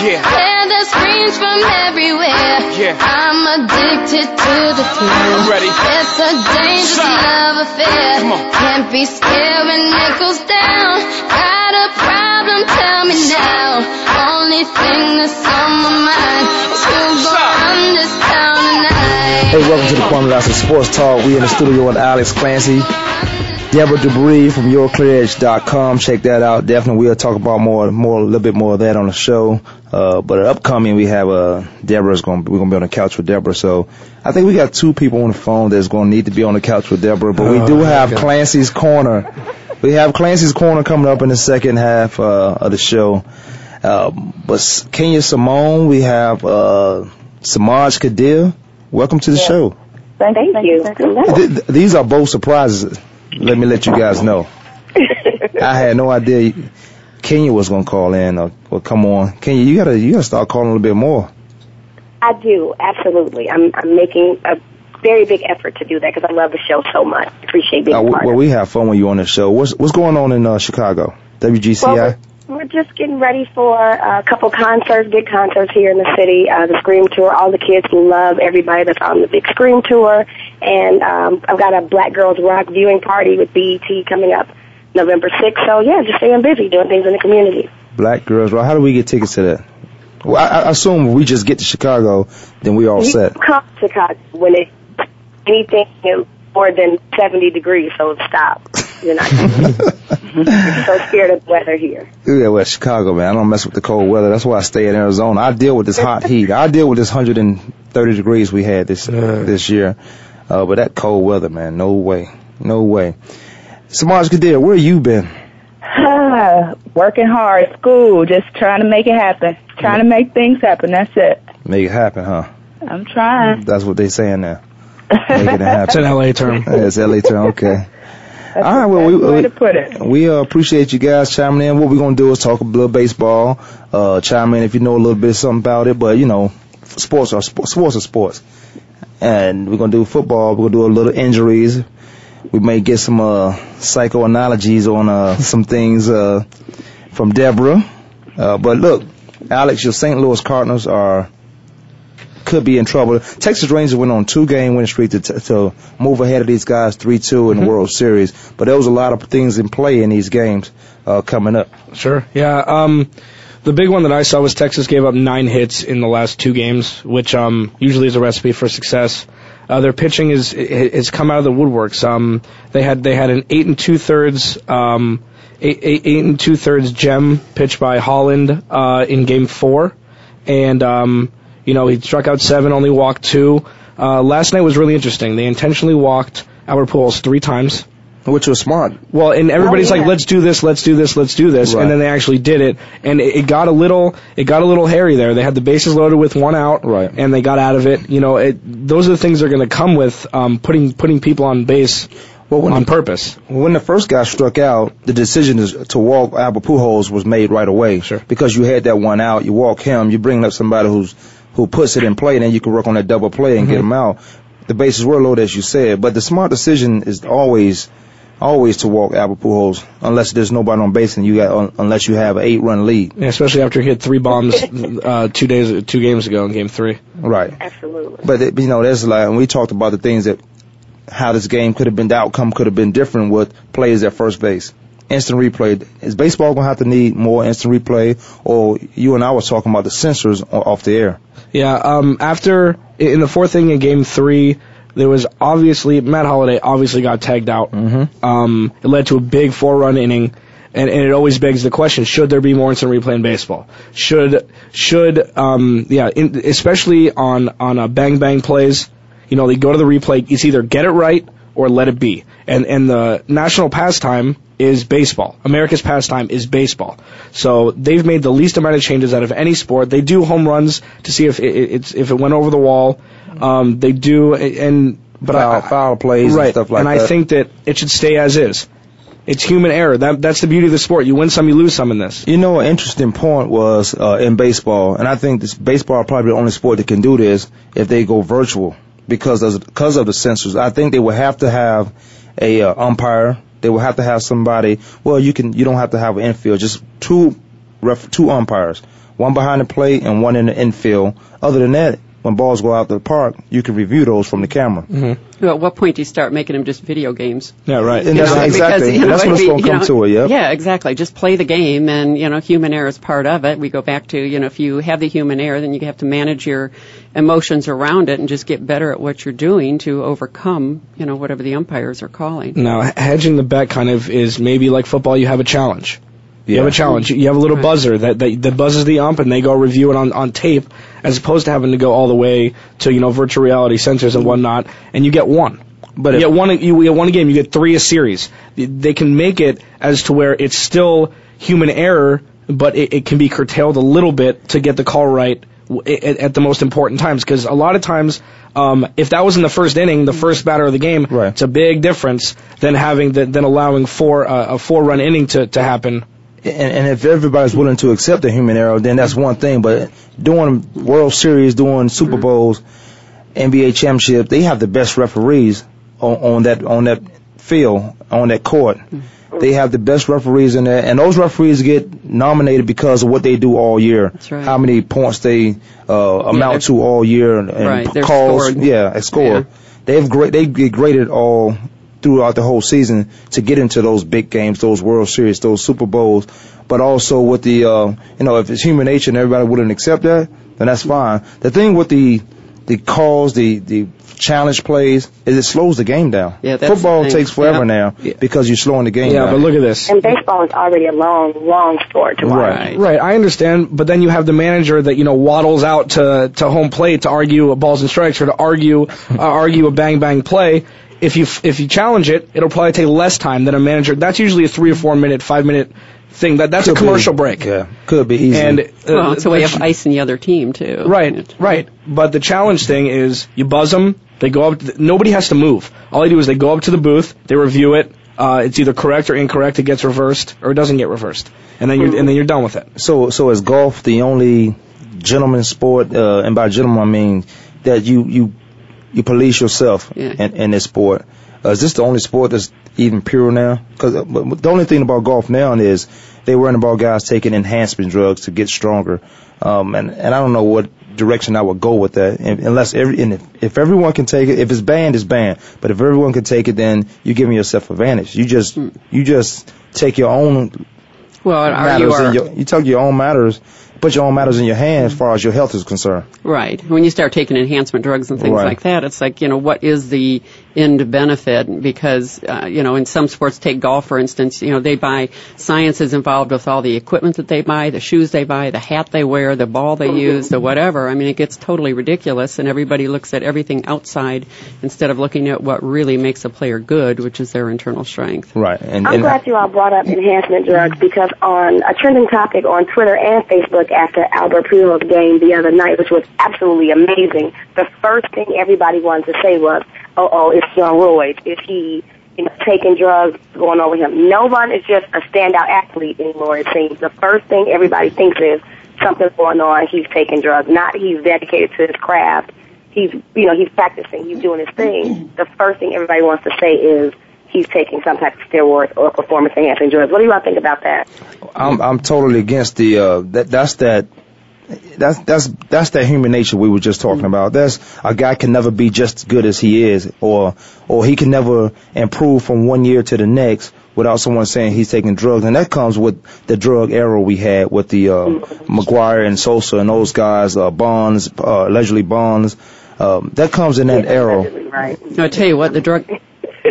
Yeah. Hear the screams from everywhere. Yeah. I'm addicted to the thrill. I'm ready. It's a dangerous Shot. love affair. Come on. Can't be scared when it goes down. Got a problem? Tell me now. Only thing that's on my mind is who gon' Shot. run this town tonight. Hey, welcome to the Kwame Lassiter Sports Talk. We in the studio with Alex Clancy, Deborah Debris from YourClearEdge.com. Check that out. Definitely, we'll talk about more, more, a little bit more of that on the show. Uh, but upcoming, we have uh, Deborah's going. We're going to be on the couch with Deborah. So I think we got two people on the phone that's going to need to be on the couch with Deborah. But we do have Clancy's corner. We have Clancy's corner coming up in the second half uh, of the show. Uh, but S- Kenya Simone, we have uh, Samaj Kadir. Welcome to the show. Thank, you. Hello. Th- th- these are both surprises. Let me let you guys know. I had no idea Kenya was gonna call in or, or come on. Kenya, you gotta you gotta start calling a little bit more. I do, absolutely. I'm, I'm making a very big effort to do that because I love the show so much. Appreciate being Uh, part well, we have fun when you're on the show. What's what's going on in uh, Chicago? WGCI. Well, we're, we're just getting ready for a couple concerts, big concerts here in the city. Uh, the Scream Tour. All the kids love everybody that's on the big Scream Tour. And um, I've got a Black Girls Rock viewing party with BET coming up November 6th. So, yeah, just staying busy doing things in the community. Black girls. Right? How do we get tickets to that? Well, I, I assume we just get to Chicago, then we all You set. come to Chicago when it anything more than 70 degrees, so stop. You're not You're so scared of the weather here. Yeah, well, Chicago, man. I don't mess with the cold weather. That's why I stay in Arizona. I deal with this hot heat. I deal with this 130 degrees we had this this year. Uh, but that cold weather, man, no way, no way. Samaj Kadir, where you been? Ah, working hard, school, just trying to make it happen. Trying to make things happen. That's it. Make it happen, huh? I'm trying. That's what they saying now. Making it happen. It's happen. an LA term. Yeah, it's LA term. Okay. That's All right, well, we- best way we- to put it. We uh, appreciate you guys chiming in. What we're gonna do is talk a little baseball. Uh, chime in if you know a little bit something about it. But you know, sports are sports. Sports are sports. And we're gonna do football. We're gonna do a little injuries. We may get some uh, psychoanalogies on uh, some things uh, from Deborah. Uh, but look, Alex, your St. Louis Cardinals are could be in trouble. Texas Rangers went on two game winning streak to, to move ahead of these guys 3-2 in the World Series. But there was a lot of things in play in these games uh, coming up. Sure. Yeah. Um, the big one that I saw was Texas gave up nine hits in the last two games, which um, usually is a recipe for success. Uh, their pitching is has come out of the woodworks. Um, they had they had an eight and two thirds um, eight, eight, eight and two thirds gem pitched by Holland uh, in game four, and um, you know he struck out seven, only walked two. Uh, last night was really interesting. They intentionally walked Albert Pujols three times. Which was smart. Well, and everybody's Oh, yeah. like, let's do this, let's do this, let's do this, Right. and then they actually did it, and it, it got a little, it got a little hairy there. They had the bases loaded with one out, Right. and they got out of it. You know, it, those are the things that are going to come with um, putting putting people on base Well, when on the, purpose. when the first guy struck out, the decision is to walk Albert Pujols was made right away. Sure. Because you had that one out, you walk him, you bring up somebody who's who puts it in play, and then you can work on that double play and get him out. The bases were loaded, as you said, but the smart decision is always always to walk Albert Pujols unless there's nobody on base and you got un, unless you have an eight run lead. Yeah, especially after he hit three bombs uh, two days, two games ago in Game Three. Right. Absolutely. But it, you know, there's like, and we talked about the things that how this game could have been, the outcome could have been different with players at first base. Instant replay. Is baseball gonna have to need more instant replay, or you and I were talking about the sensors off the air? Yeah. Um, after in the fourth inning in Game Three, there was obviously Matt Holliday obviously got tagged out. Mm-hmm. Um, it led to a big four-run inning, and, and it always begs the question: Should there be more instant replay in baseball? Should should um, yeah, in, especially on on uh, bang bang plays, you know, they go to the replay. It's either get it right or let it be. and and the national pastime is baseball. America's pastime is baseball. So they've made the least amount of changes out of any sport. They do home runs to see if it, it's if it went over the wall. Um, they do and but foul, I, foul plays right, and stuff like and that. And I think that it should stay as is. It's human error. That that's the beauty of the sport. You win some, you lose some in this. You know, an interesting point was uh, in baseball, and I think this baseball probably the only sport that can do this if they go virtual because of because of the sensors. I think they would have to have a uh, umpire. They would have to have somebody. Well, you can you don't have to have an infield. Just two ref, two umpires, one behind the plate and one in the infield. Other than that, when balls go out the park, you can review those from the camera. Mm-hmm. Well, at what point do you start making them just video games? Yeah, right. And that's know, exactly because, you know, that's it'd what's going to come know, to it. Yep. Yeah, exactly. Just play the game, and you know, human error is part of it. We go back to you know, if you have the human error, then you have to manage your emotions around it and just get better at what you're doing to overcome you know whatever the umpires are calling. Now, hedging the bet kind of is maybe like football. You have a challenge. You have a challenge. You have a little Right. buzzer that, that that buzzes the ump, and they go review it on on tape, as opposed to having to go all the way to you know virtual reality sensors and whatnot, and you get one. But you get one. You get one game. You get three a series. They can make it as to where it's still human error, but it, it can be curtailed a little bit to get the call right at, at the most important times. Because a lot of times, um, if that was in the first inning, the first batter of the game, Right. it's a big difference than having the, than allowing four uh, a four run inning to to happen. And, and if everybody's willing to accept the human error, then that's one thing. But doing World Series, doing Super Bowls, NBA championship, they have the best referees on, on that on that field, on that court. They have the best referees in there, and those referees get nominated because of what they do all year. That's right. How many points they uh, amount they're- to all year, and, and Right, calls. scored. Yeah, a score. Yeah. They've great. They get graded all throughout the whole season to get into those big games, those World Series, those Super Bowls. But also with the, uh, you know, if it's human nature and everybody wouldn't accept that, then that's fine. The thing with the the calls, the the challenge plays, is it slows the game down. Yeah, that's Football the thing. takes forever Yeah. now Yeah. because you're slowing the game Yeah, down. but look at this. And baseball is already a long, long sport to watch. Right. Right, I understand, but then you have the manager that you know waddles out to to home plate to argue balls and strikes or to argue uh, argue a bang bang play. If you if you challenge it, it'll probably take less time than a manager. That's usually a three or four minute, five minute thing. That that's Could a commercial be. break. Yeah, could be easy. And uh, Well, it's a way of icing the other team too. Right, right. But the challenge thing is you buzz them. They go up. To nobody has to move. All they do is they go up to the booth. They review it. Uh, it's either correct or incorrect. It gets reversed or it doesn't get reversed, and then you're and then you're done with it. So, so is golf the only gentleman sport? Uh, and by gentleman, I mean that you you you police yourself Yeah. in, in this sport. Uh, is this the only sport that's even pure now? Because the only thing about golf now is they worrying about guys taking enhancement drugs to get stronger. Um, and and I don't know what direction I would go with that. And, unless every and if, if everyone can take it, if it's banned, it's banned. But if everyone can take it, then you're giving yourself advantage. You just you just take your own Well, are you are your, you take your own matters, put your own matters in your hands as far as your health is concerned. Right. When you start taking enhancement drugs and things Right. like that, it's like, you know, what is the end benefit? Because, uh, you know, in some sports, take golf, for instance, you know, they buy, science is involved with all the equipment that they buy, the shoes they buy, the hat they wear, the ball they use, the whatever. I mean, it gets totally ridiculous and everybody looks at everything outside instead of looking at what really makes a player good, which is their internal strength. Right. And, and I'm glad you all brought up enhancement drugs because on a trending topic on Twitter and Facebook after Albert Pujols' game the other night, which was absolutely amazing, the first thing everybody wanted to say was, "Oh, oh, it's on roids. Is he, you know, taking drugs going with him?" No one is just a standout athlete anymore. It seems the first thing everybody thinks is something's going on. He's taking drugs. Not he's dedicated to his craft. He's, you know, he's practicing. He's doing his thing. The first thing everybody wants to say is he's taking some type of steroids or performance enhancing drugs. What do you all think about that? I'm I'm totally against the uh that that's that that's that's that's that human nature we were just talking about. That's a guy can never be just as good as he is, or or he can never improve from one year to the next without someone saying he's taking drugs, and that comes with the drug era we had with the uh, McGwire and Sosa and those guys, uh, Bonds, uh, allegedly Bonds. Um, that comes in that era. Right. I tell you what, the drug,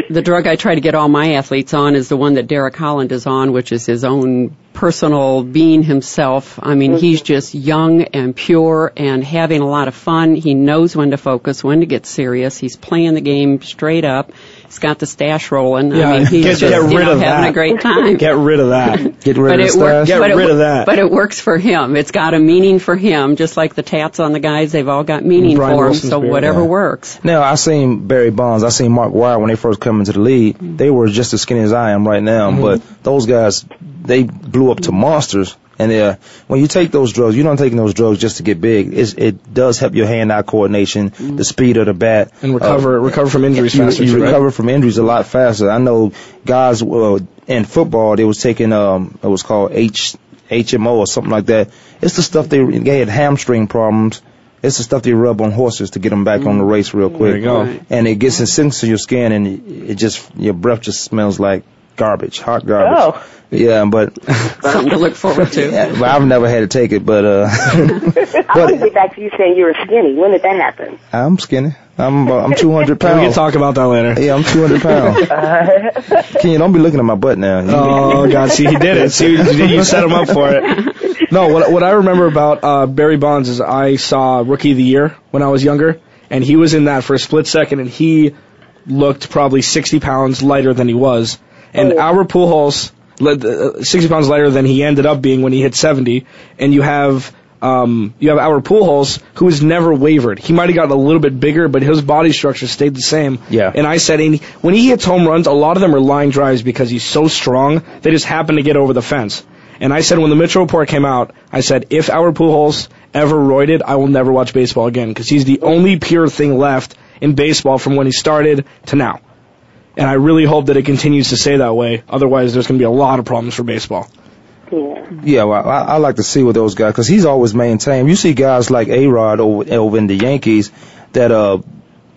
the drug I try to get all my athletes on is the one that Derek Holland is on, which is his own personal being himself. I mean, mm-hmm. he's just young and pure and having a lot of fun. He knows when to focus, when to get serious. He's playing the game straight up. He's got the stash rolling. Yeah, I mean, he's get- just get you rid know, of having that. a great time. Get rid of that. Get rid but of it the works. Get but it, of that. But it works for him. It's got a meaning for him, just like the tats on the guys. They've all got meaning Brian for him. So beard, whatever yeah. works. Now I seen Barry Bonds, I seen Mark Wire when they first come into the league. Mm-hmm. They were just as skinny as I am right now, mm-hmm. but those guys they blew up to monsters. And uh, when you take those drugs, you're not taking those drugs just to get big. It's, it does help your hand-eye coordination, the speed of the bat, and recover recover from injuries you, faster. you too, right? recover from injuries a lot faster. I know guys uh, in football they was taking um it was called H HMO or something like that. It's the stuff they they had hamstring problems. It's the stuff they rub on horses to get them back on the race real quick. There you go. And it gets it sinks to your skin and it just your breath just smells like garbage, hot garbage. Oh. Yeah, but Something to look forward to. yeah, well, I've never had to take it, but uh, I want to get back to you saying you were skinny. When did that happen? I'm skinny. I'm uh, I'm 200 We pounds. can talk about that later. Yeah, I'm 200 pounds. Ken, don't be looking at my butt now. Oh God! See, he did it. See, you you set him up for it. No, what what I remember about uh, Barry Bonds is I saw Rookie of the Year when I was younger, and he was in that for a split second, and he looked probably 60 pounds lighter than he was, and our Pujols, le- uh, 60 pounds lighter than he ended up being when he hit 70, and you have. Um, you have our Pujols, who has never wavered. He might have gotten a little bit bigger, but his body structure stayed the same. Yeah. And I said, and when he hits home runs, a lot of them are line drives because he's so strong. They just happen to get over the fence. And I said, when the Mitchell report came out, I said, if our Pujols ever roided, I will never watch baseball again because he's the only pure thing left in baseball from when he started to now. And I really hope that it continues to stay that way. Otherwise, there's going to be a lot of problems for baseball. Yeah. Yeah, well, I, I like to see with those guys because he's always maintained. You see guys like A Rod over, over in the Yankees that uh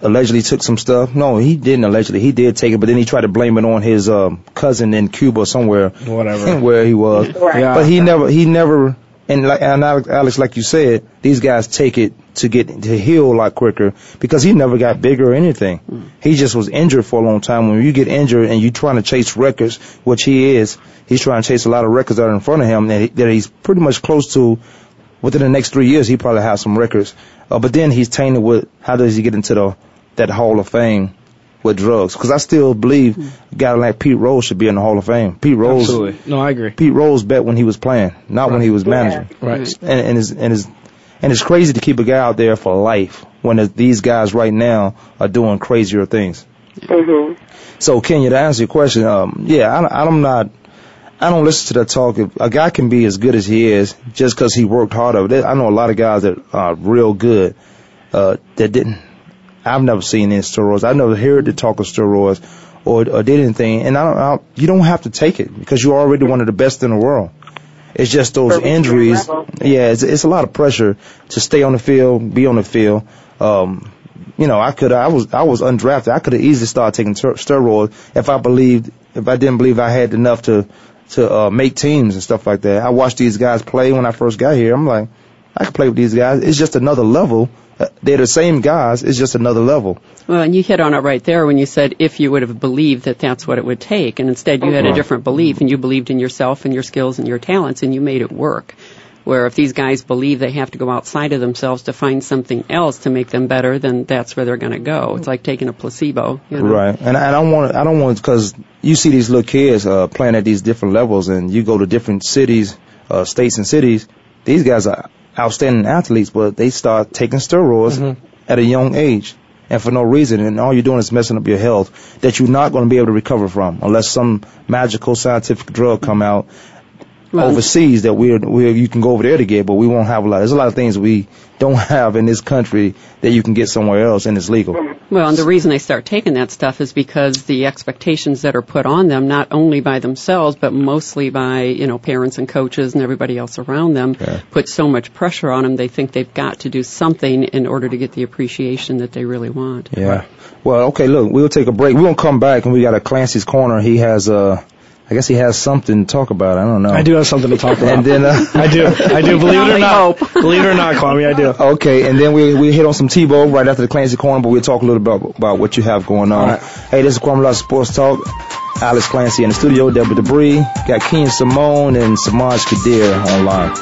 allegedly took some stuff. No, he didn't allegedly. He did take it, but then he tried to blame it on his um, cousin in Cuba somewhere, Whatever. where he was. Right. Yeah. But he never, he never, and like and Alex, like you said, these guys take it to get to heal a lot quicker because he never got bigger or anything. He just was injured for a long time. When you get injured and you're trying to chase records, which he is, he's trying to chase a lot of records that are in front of him that, he, that he's pretty much close to. Within the next three years, he probably have some records. Uh, but then he's tainted with how does he get into the that Hall of Fame with drugs? Because I still believe a guy like Pete Rose should be in the Hall of Fame. Pete Rose. Absolutely. No, I agree. Pete Rose bet when he was playing, not when he was managing. Right. And and it's and it's and it's crazy to keep a guy out there for life when these guys right now are doing crazier things. Mhm. So Kenya, to answer your question, um, yeah, I, I'm not. I don't listen to that talk. If a guy can be as good as he is just because he worked harder. There- I know a lot of guys that are real good uh, that didn't. I've never seen any steroids. I've never heard the talk of steroids or, or did anything. And I don't, I don't. You don't have to take it because you're already one of the best in the world. It's just those Perfect injuries. Yeah, it's, it's a lot of pressure to stay on the field, be on the field. Um, you know, I could, I was, I was undrafted. I could have easily started taking ter- steroids if I believed, if I didn't believe I had enough to, to uh, make teams and stuff like that. I watched these guys play when I first got here. I'm like, I could play with these guys. It's just another level. Uh, They're the same guys. It's just another level. Well, and you hit on it right there when you said if you would have believed that that's what it would take, and instead you had a different belief, and you believed in yourself and your skills and your talents, and you made it work. Where if these guys believe they have to go outside of themselves to find something else to make them better, then that's where they're going to go. It's like taking a placebo. You know? Right, and I don't want I don't want because you see these little kids uh, playing at these different levels, and you go to different cities, uh, states, and cities. These guys are outstanding athletes, but they start taking steroids mm-hmm. at a young age, and for no reason, and all you're doing is messing up your health that you're not going to be able to recover from unless some magical scientific drug come out Well, overseas that we're, we're you can go over there to get, but we won't have a lot. There's a lot of things we don't have in this country that you can get somewhere else, and it's legal. Well, and the reason they start taking that stuff is because the expectations that are put on them, not only by themselves, but mostly by, you know, parents and coaches and everybody else around them, Yeah. put so much pressure on them, they think they've got to do something in order to get the appreciation that they really want. Yeah. Well, okay, look, we'll take a break. We're going to come back and we got a Clancy's Corner. He has, uh, I guess he has something to talk about. I don't know. I do have something to talk about. And then, uh, I do. I do. Believe it or not. hope. Believe it or not, Kwame, I do. Okay, and then we we hit on some Tebow right after the Clancy Corner, but we'll talk a little bit about, about what you have going on. All right. Hey, this is Kwame Lassiter Sports Talk. Alex Clancy in the studio, Deborah Debris, got Keen Simone and Samaj Kadir online.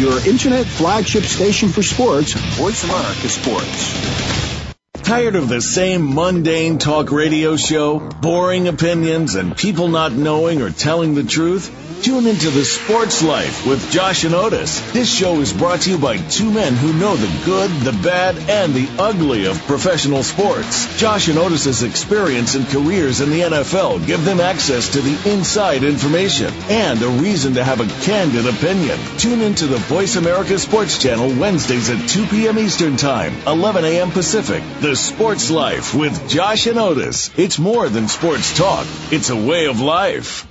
Your internet flagship station for sports, Voice America Sports. Tired of the same mundane talk radio show, boring opinions, and people not knowing or telling the truth? Tune into The Sports Life with Josh and Otis. This show is brought to you by two men who know the good, the bad, and the ugly of professional sports. Josh and Otis's experience and careers in the NFL give them access to the inside information and a reason to have a candid opinion. Tune into the Voice America Sports Channel Wednesdays at 2 p.m. Eastern Time, 11 a.m. Pacific. The Sports Life with Josh and Otis. It's more than sports talk. It's a way of life.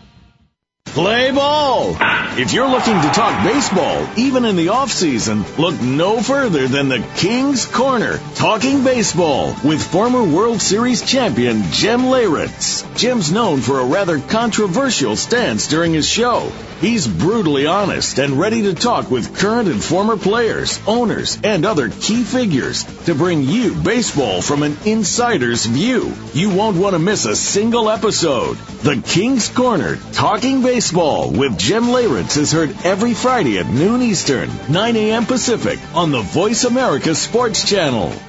Play ball! If you're looking to talk baseball, even in the off season, look no further than the King's Corner, talking baseball with former World Series champion Jim Leyritz. Jim's known for a rather controversial stance during his show. He's brutally honest and ready to talk with current and former players, owners, and other key figures to bring you baseball from an insider's view. You won't want to miss a single episode. The King's Corner, talking baseball with Jim Leyritz is heard every Friday at noon Eastern, 9 a.m. Pacific on the Voice America Sports Channel.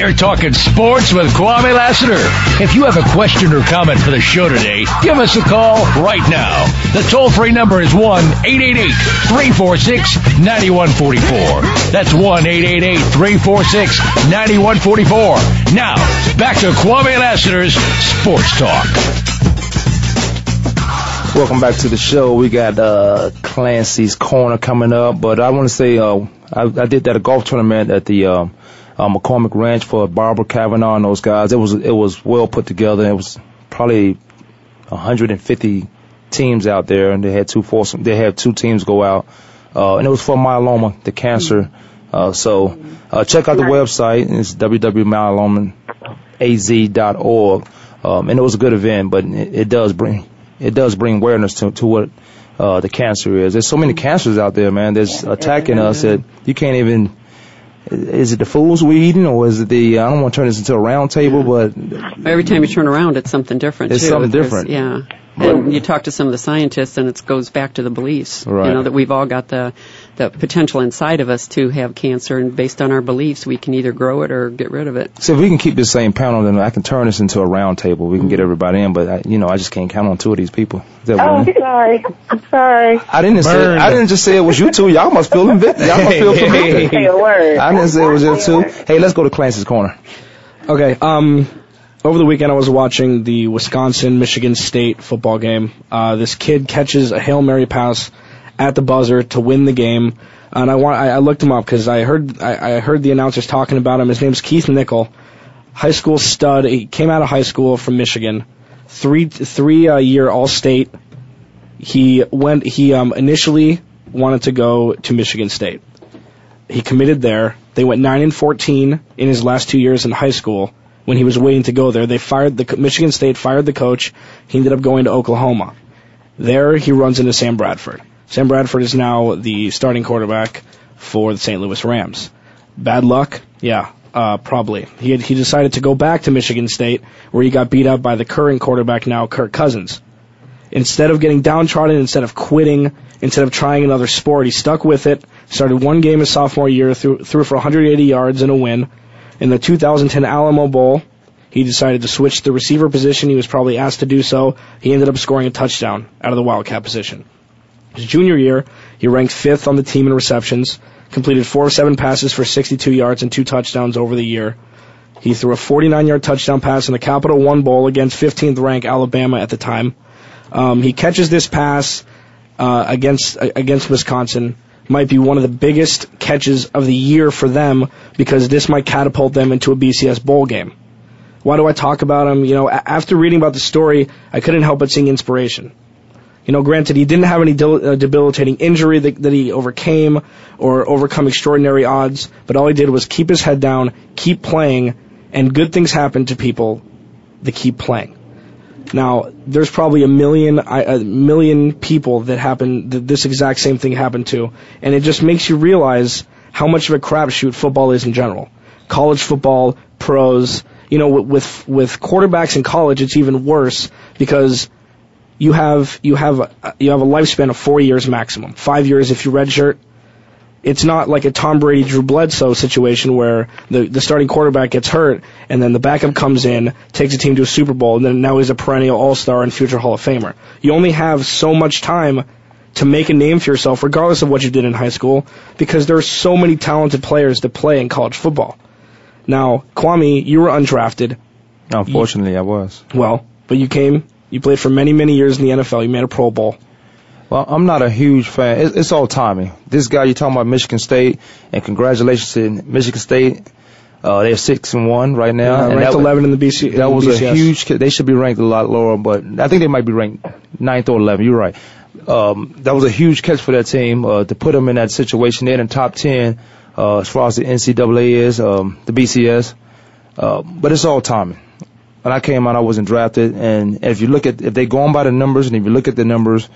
You're talking sports with Kwame Lassiter. If you have a question or comment for the show today, give us a call right now. The toll free number is 1 888 346 9144. That's 1 888 346 9144. Now, back to Kwame Lassiter's Sports Talk. Welcome back to the show. We got uh, Clancy's Corner coming up, but I want to say uh, I, I did that a golf tournament at the uh, uh, McCormick Ranch for Barbara Kavanaugh and those guys. It was it was well put together. It was probably 150 teams out there, and they had two foursome. They had two teams go out, uh, and it was for myeloma, the cancer. Uh, so uh, check out the website. It's www.myelomaaz.org, um, and it was a good event. But it, it does bring it does bring awareness to to what uh, the cancer is. There's so many cancers out there, man. There's attacking us that you can't even is it the fools we eating or is it the I don't want to turn this into a round table, but Every time you turn around, it's something different. It's too. something There's- different. Yeah. And you talk to some of the scientists, and it goes back to the beliefs. Right. You know that we've all got the the potential inside of us to have cancer, and based on our beliefs, we can either grow it or get rid of it. so if we can keep this same panel, then I can turn this into a round table. We can get everybody in, but I, you know I just can't count on two of these people. Is that Oh, one? I'm sorry. I'm sorry. I didn't say I didn't just say it was you two. Y'all must feel convicted. Y'all must feel Say convicted. a word. I didn't say it was you two. Hey, let's go to Clancy's corner. Okay. Um, over the weekend, I was watching the Wisconsin Michigan State football game. Uh, this kid catches a hail mary pass at the buzzer to win the game, and I want I, I looked him up because I heard I, I heard the announcers talking about him. His name's Keith Nichol, high school stud. He came out of high school from Michigan, three three uh, year All State. He went. He um, initially wanted to go to Michigan State. He committed there. They went nine and fourteen in his last two years in high school. When he was waiting to go there, they fired the Michigan State fired the coach. He ended up going to Oklahoma. There, he runs into Sam Bradford. Sam Bradford is now the starting quarterback for the St. Louis Rams. Bad luck, yeah, uh, probably. He had, he decided to go back to Michigan State, where he got beat up by the current quarterback now, Kirk Cousins. Instead of getting downtrodden, instead of quitting, instead of trying another sport, he stuck with it. Started one game his sophomore year, threw, threw for 180 yards and a win. In the 2010 Alamo Bowl, he decided to switch the receiver position. He was probably asked to do so. He ended up scoring a touchdown out of the Wildcat position. His junior year, he ranked fifth on the team in receptions, completed four of seven passes for 62 yards and two touchdowns over the year. He threw a 49-yard touchdown pass in the Capital One Bowl against 15th ranked Alabama at the time. Um, he catches this pass uh, against against Wisconsin. Might be one of the biggest catches of the year for them because this might catapult them into a BCS bowl game. Why do I talk about him? You know, after reading about the story, I couldn't help but seeing inspiration. You know, granted, he didn't have any dil- uh, debilitating injury that, that he overcame or overcome extraordinary odds, but all he did was keep his head down, keep playing, and good things happen to people that keep playing. Now, there's probably a million, a million people that happen, that this exact same thing happened to, and it just makes you realize how much of a crapshoot football is in general. College football, pros, you know, with, with quarterbacks in college, it's even worse because you have, you have, a, you have a lifespan of four years maximum. Five years if you redshirt, it's not like a Tom Brady, Drew Bledsoe situation where the the starting quarterback gets hurt and then the backup comes in, takes a team to a Super Bowl, and then now he's a perennial All Star and future Hall of Famer. You only have so much time to make a name for yourself, regardless of what you did in high school, because there are so many talented players that play in college football. Now, Kwame, you were undrafted. Unfortunately, I was. Well, but you came, you played for many, many years in the NFL. You made a Pro Bowl. Well, I'm not a huge fan. It's, it's all timing. This guy you're talking about, Michigan State, and congratulations to Michigan State. Uh, they're six and one right now. Yeah, and ranked that 11 in the BC. That in was BCS. a huge. They should be ranked a lot lower, but I think they might be ranked ninth or 11. You're right. Um, that was a huge catch for that team uh, to put them in that situation. They're in the top ten uh, as far as the NCAA is, um, the BCS. Uh, but it's all timing. When I came out, I wasn't drafted, and if you look at if they go on by the numbers, and if you look at the numbers,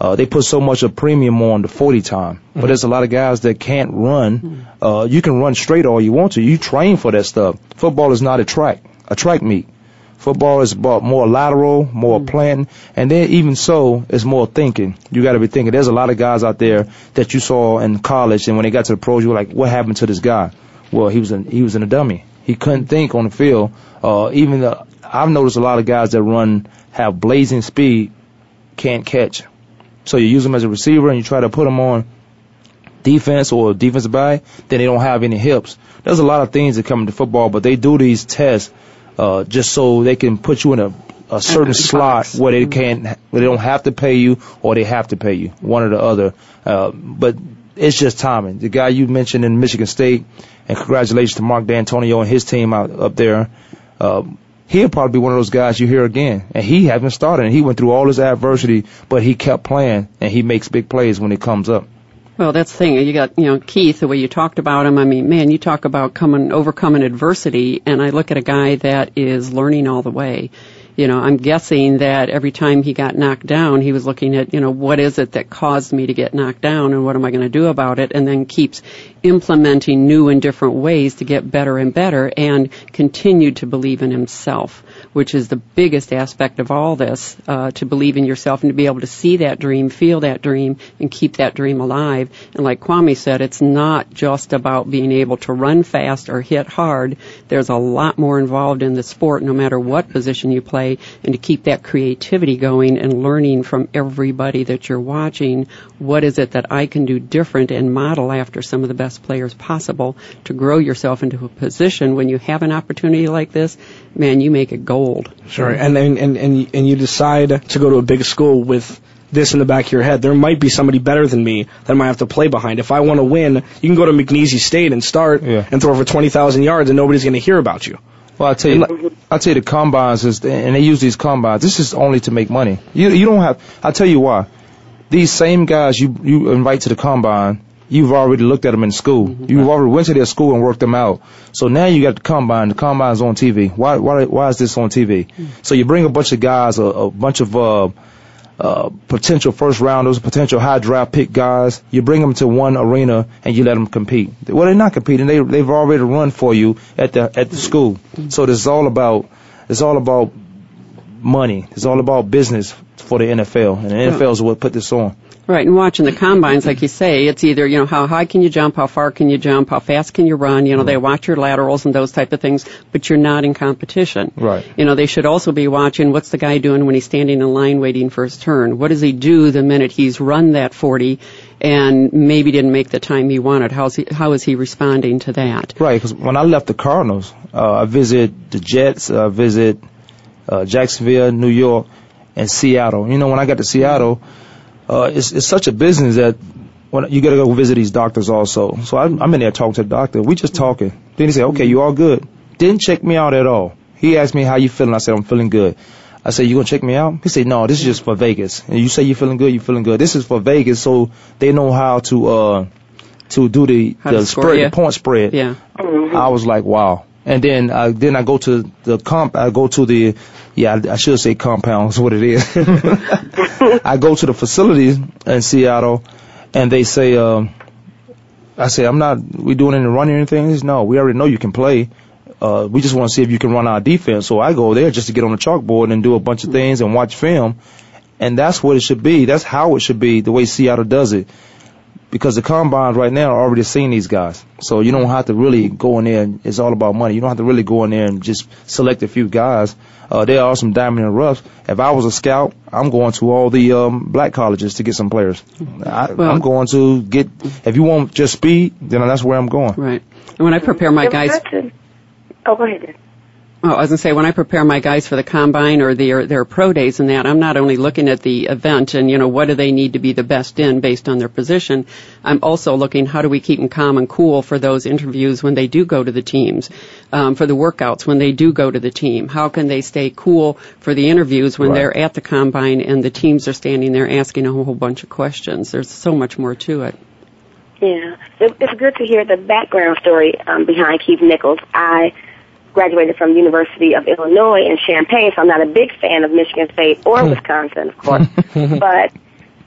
uh, they put so much of premium on the 40 time. But there's a lot of guys that can't run. Uh, you can run straight all you want to. You train for that stuff. Football is not a track, a track meet. Football is about more lateral, more planting, and then even so, it's more thinking. You got to be thinking. There's a lot of guys out there that you saw in college, and when they got to the pros, you were like, "What happened to this guy?" Well, he was in, he was in a dummy. He couldn't think on the field. Uh, even the, I've noticed a lot of guys that run have blazing speed, can't catch. So you use them as a receiver and you try to put them on defense or defensive back, then they don't have any hips. There's a lot of things that come into football, but they do these tests uh, just so they can put you in a, a certain slot where they can't, where they don't have to pay you or they have to pay you, one or the other. Uh, but it's just timing. The guy you mentioned in Michigan State, and congratulations to Mark Dantonio and his team out up there. Uh, he'll probably be one of those guys you hear again. And he hasn't started, and he went through all his adversity, but he kept playing, and he makes big plays when it comes up. Well, that's the thing. You got, you know, Keith, the way you talked about him. I mean, man, you talk about coming, overcoming adversity, and I look at a guy that is learning all the way. You know, I'm guessing that every time he got knocked down, he was looking at, you know, what is it that caused me to get knocked down and what am I going to do about it? And then keeps implementing new and different ways to get better and better and continued to believe in himself, which is the biggest aspect of all this, uh, to believe in yourself and to be able to see that dream, feel that dream, and keep that dream alive. And like Kwame said, it's not just about being able to run fast or hit hard. There's a lot more involved in the sport, no matter what position you play, and to keep that creativity going and learning from everybody that you're watching, what is it that I can do different and model after some of the best players possible to grow yourself into a position when you have an opportunity like this, man, you make it gold. Sure, and and and and and you decide to go to a big school with this in the back of your head. There might be somebody better than me that I might have to play behind. If I want to win, you can go to McNeese State and start and throw for twenty thousand yards, and nobody's going to hear about you. Well, I tell you, I tell you, the combines is, and they use these combines. This is only to make money. You you don't have. I tell you why. These same guys you you invite to the combine, you've already looked at them in school. You've already went to their school and worked them out. So now you got the combine. The combine's on TV. Why why why is this on TV? So you bring a bunch of guys, a, a bunch of uh, uh, potential first rounders, potential high draft pick guys. You bring them to one arena and you let them compete. Well, they're not competing. They they've already run for you at the at the school. So this is all about it's all about money. It's all about business for the NFL, and the NFL is what put this on. Right, and watching the combines, like you say, it's either, you know, how high can you jump, how far can you jump, how fast can you run, you know, they watch your laterals and those type of things, but you're not in competition. Right. You know, they should also be watching what's the guy doing when he's standing in line waiting for his turn. What does he do the minute he's run that 40 and maybe didn't make the time he wanted? How's he, how is he responding to that? Right, because when I left the Cardinals, uh, I visit the Jets, I visit uh, Jacksonville, New York, and Seattle. You know, when I got to Seattle, uh, it's it's such a business that when you got to go visit these doctors also. So I'm, I'm in there talking to the doctor. We just talking. Then he said, "Okay, you all good?" Didn't check me out at all. He asked me how you feeling. I said, "I'm feeling good." I said, "You gonna check me out?" He said, "No, this is just for Vegas." And you say you're feeling good, you're feeling good. This is for Vegas, so they know how to uh to do the How the spread, the point spread. Yeah. I was like, wow. And then uh, then I go to the comp. I go to the yeah. I, I should say compound is what it is. I go to the facilities in Seattle, and they say, um, I say, I'm not. We doing any running or anything? Says, no, we already know you can play. Uh, we just want to see if you can run our defense. So I go there just to get on the chalkboard and do a bunch of things and watch film. And that's what it should be. That's how it should be. The way Seattle does it because the combines right now are already seeing these guys. So you don't have to really go in there and it's all about money. You don't have to really go in there and just select a few guys. Uh, there are some diamond in the rough. If I was a scout, I'm going to all the um, black colleges to get some players. I, Well- I'm going to get. If you want just speed, then that's where I'm going. Right. And when I prepare my guys, Oh, go ahead. Dan. oh, I was gonna say when I prepare my guys for the combine or their their pro days and that, I'm not only looking at the event and you know what do they need to be the best in based on their position. I'm also looking how do we keep them calm and cool for those interviews when they do go to the teams, um, for the workouts when they do go to the team. How can they stay cool for the interviews when Right. they're at the combine and the teams are standing there asking a whole bunch of questions? There's so much more to it. Yeah, it, it's good to hear the background story um, behind Keith Nichols. I graduated from University of Illinois in Champaign, so I'm not a big fan of Michigan State or Wisconsin, of course. but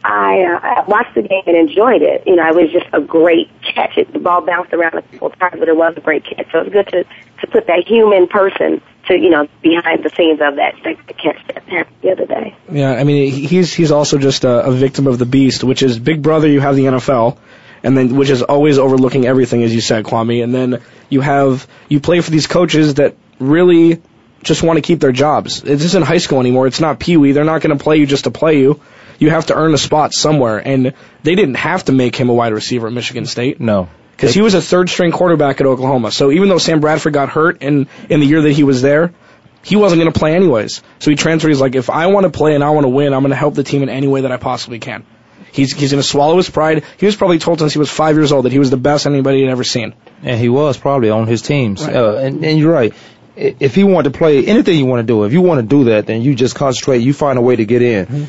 I, uh, I watched the game and enjoyed it. You know, it was just a great catch. It, the ball bounced around a couple times, but it was a great catch. So it's good to to put that human person to you know behind the scenes of that, that catch that happened the other day. Yeah, I mean, he- he's he's also just a, a victim of the beast, which is Big Brother. You have the NFL, and then which is always overlooking everything, as you said, Kwame. And then you have you play for these coaches that really just want to keep their jobs. It isn't high school anymore. It's not Pee Wee. They're not going to play you just to play you. You have to earn a spot somewhere, and they didn't have to make him a wide receiver at Michigan State. No. Because he was a third string quarterback at Oklahoma. So even though Sam Bradford got hurt in, in the year that he was there, he wasn't going to play anyways. So he transferred. He's like, if I want to play and I want to win, I'm going to help the team in any way that I possibly can. He's, he's going to swallow his pride. He was probably told since he was five years old that he was the best anybody had ever seen. And he was probably on his teams. Uh, and, and you're right. If he wanted to play anything you want to do, if you want to do that, then you just concentrate. You find a way to get in.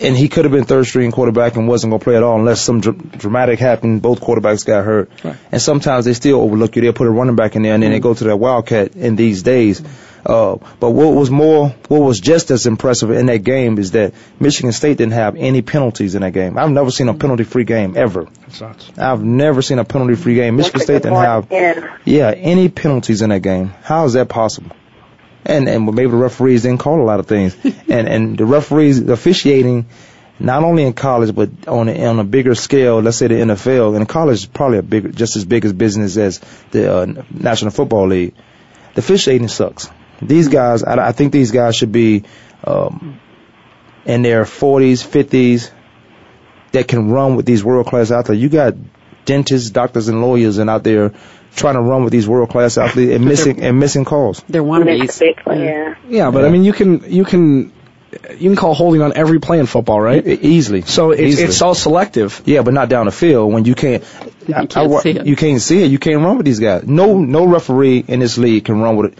And he could have been third string quarterback and wasn't going to play at all unless some dr- dramatic happened. Both quarterbacks got hurt. And sometimes they still overlook you. They'll put a running back in there and then they go to that wildcat in these days. Uh, but what was more, what was just as impressive in that game is that Michigan State didn't have any penalties in that game. I've never seen a penalty free game ever. I've never seen a penalty free game. Michigan State didn't have Yeah. yeah, any penalties in that game. How is that possible? And and maybe the referees didn't call a lot of things. and and the referees the officiating not only in college but on a, on a bigger scale, let's say the NFL, and college is probably a big just as big as business as the uh, National Football League. The officiating sucks. These guys, I, I think these guys should be um, in their 40s, 50s that can run with these world class out there. You got dentists, doctors, and lawyers and out there trying to run with these world class athletes and missing and missing calls. They're That's a big yeah. Yeah, but I mean, you can you can you can call holding on every play in football, right? Easily. So it's Easily. it's all selective. Yeah, but not down the field when you can't. You I- I can't wa- see it. You can't see it. You can't run with these guys. No, no referee in this league can run with it.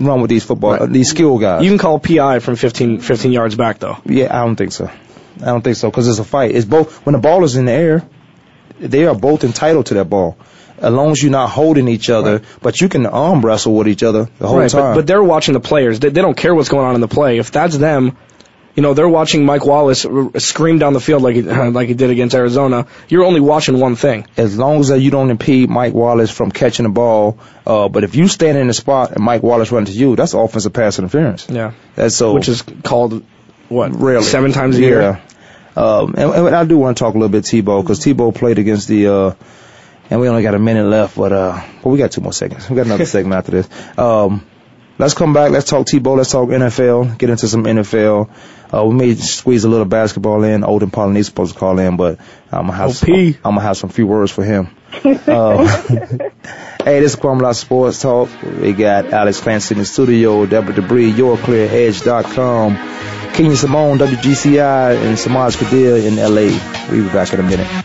Run with these football, uh, these skill guys. You can call PI from 15, 15 yards back though. Yeah, I don't think so. I don't think so because it's a fight. It's both when the ball is in the air, they are both entitled to that ball, as long as you're not holding each other. But you can arm wrestle with each other the whole right, time. But, but they're watching the players. They, they don't care what's going on in the play. If that's them, you know, they're watching Mike Wallace r- scream down the field like he, like he did against Arizona. You're only watching one thing. as long as you don't impede Mike Wallace from catching the ball. Uh, but if you stand in the spot and Mike Wallace runs to you, that's offensive pass interference. Yeah. That's so. Which is called what? Rarely. Seven times a year. Yeah. Um, and, and I do want to talk a little bit Tebow because Tebow played against the, uh, and we only got a minute left, but uh, well, we got two more seconds. We got another segment after this. Um, let's come back. Let's talk Tebow. Let's talk NFL. Get into some NFL. Uh, we may squeeze a little basketball in. Olden Polynice supposed to call in, but I'm gonna have OP. some, I'm gonna have some few words for him. Uh, hey, this is Kwame Sports Talk. We got Alex Clancy in the studio, Deborah Debris, YourClearEdge.com. Kenya Simone, WGCI, and Samaj Kadir in LA. We'll be back in a minute.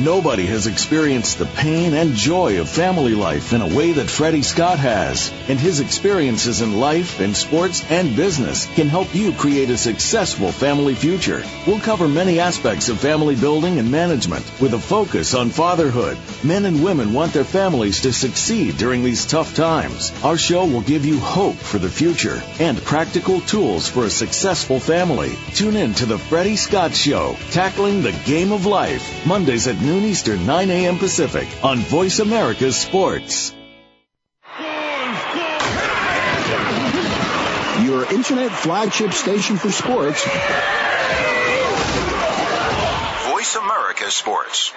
Nobody has experienced the pain and joy of family life in a way that Freddie Scott has. And his experiences in life, in sports, and business can help you create a successful family future. We'll cover many aspects of family building and management with a focus on fatherhood. Men and women want their families to succeed during these tough times. Our show will give you hope for the future and practical tools for a successful family. Tune in to the Freddie Scott Show, tackling the game of life, Mondays at noon Eastern, 9 a.m. Pacific on Voice America Sports. Your internet flagship station for sports, Voice America Sports.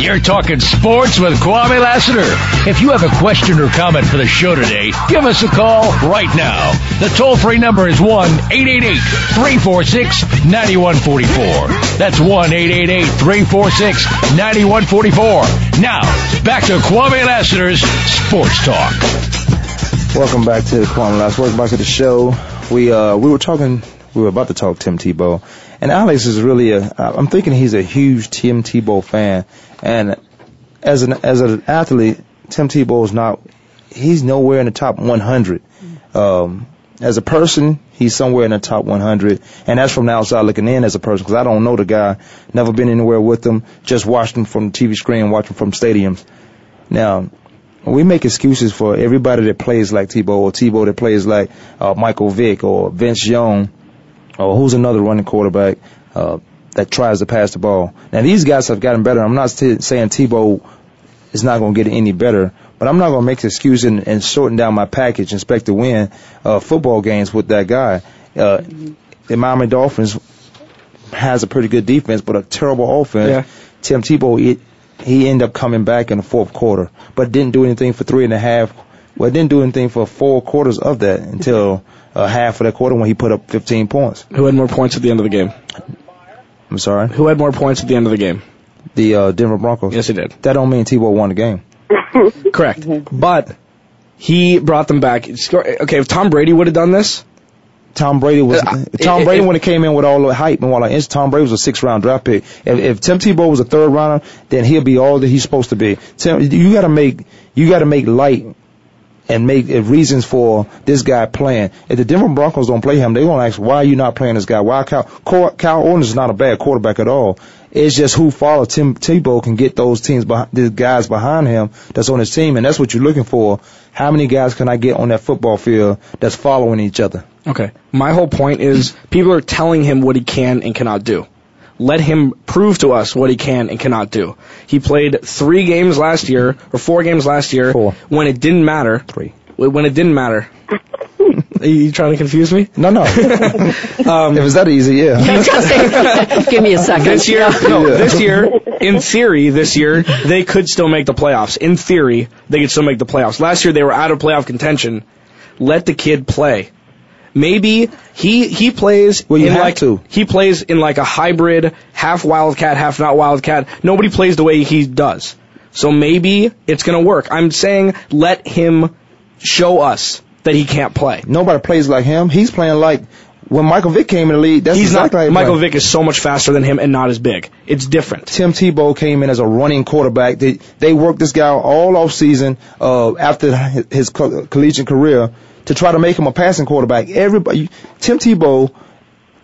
You're talking sports with Kwame Lassiter. If you have a question or comment for the show today, give us a call right now. The toll free number is 1 888 346 9144. That's 1 888 346 9144. Now, back to Kwame Lassiter's Sports Talk. Welcome back to Kwame Last. Welcome back to the show. We uh we were talking we were about to talk Tim Tebow, and Alex is really a. I'm thinking he's a huge Tim Tebow fan, and as an as an athlete, Tim Tebow is not. He's nowhere in the top 100. Um, as a person, he's somewhere in the top 100, and that's from the outside looking in as a person because I don't know the guy, never been anywhere with him, just watched him from the TV screen, watched him from stadiums. Now, we make excuses for everybody that plays like Tebow or Tebow that plays like uh, Michael Vick or Vince Young or who's another running quarterback uh, that tries to pass the ball. Now these guys have gotten better. I'm not t- saying Tebow is not going to get any better, but I'm not going to make an excuse and, and shorten down my package and expect to win uh, football games with that guy. Uh, the Miami Dolphins has a pretty good defense, but a terrible offense. Yeah. Tim Tebow, it, he ended up coming back in the fourth quarter, but didn't do anything for three and a half. Well, didn't do anything for four quarters of that until uh, half of that quarter when he put up 15 points. Who had more points at the end of the game? I'm sorry. Who had more points at the end of the game? The uh, Denver Broncos. Yes, he did. That don't mean Tebow won the game. Correct. But he brought them back. Okay, if Tom Brady would have done this, Tom Brady was Uh, Tom it- Brady it- when it came in with all the hype and all that. Tom Brady was a six round draft pick. If, if Tim Tebow was a third rounder, then he'll be all that he's supposed to be. Tim, you got to make you got to make light and make uh, reasons for this guy playing. If the Denver Broncos don't play him, they're gonna ask why are you not playing this guy? Why Cal Cal, Orton is not a bad quarterback at all. It's just who follow Tim Tebow can get those teams behind the guys behind him that's on his team, and that's what you're looking for. How many guys can I get on that football field that's following each other? Okay. My whole point is people are telling him what he can and cannot do. Let him prove to us what he can and cannot do. He played three games last year, or four games last year, when it didn't matter. Three. When it didn't matter. are you trying to confuse me? No, no. um, if it's that easy, yeah. Give me a second. This year, no, Yeah. this year, in theory, this year, they could still make the playoffs. In theory, they could still make the playoffs. Last year, they were out of playoff contention. Let the kid play. Maybe he he plays Well, you in like to. he plays in like a hybrid, half wildcat, half not wildcat. Nobody plays the way he does. So maybe it's gonna work. I'm saying let him show us that he can't play. Nobody plays like him. He's playing like when Michael Vick came in the league. That's He's exactly how not he Michael played. Vick is so much faster than him and not as big. It's different. Tim Tebow came in as a running quarterback. They they worked this guy all off season uh, after his his co- collegiate career to try to make him a passing quarterback. Everybody, Tim Tebow,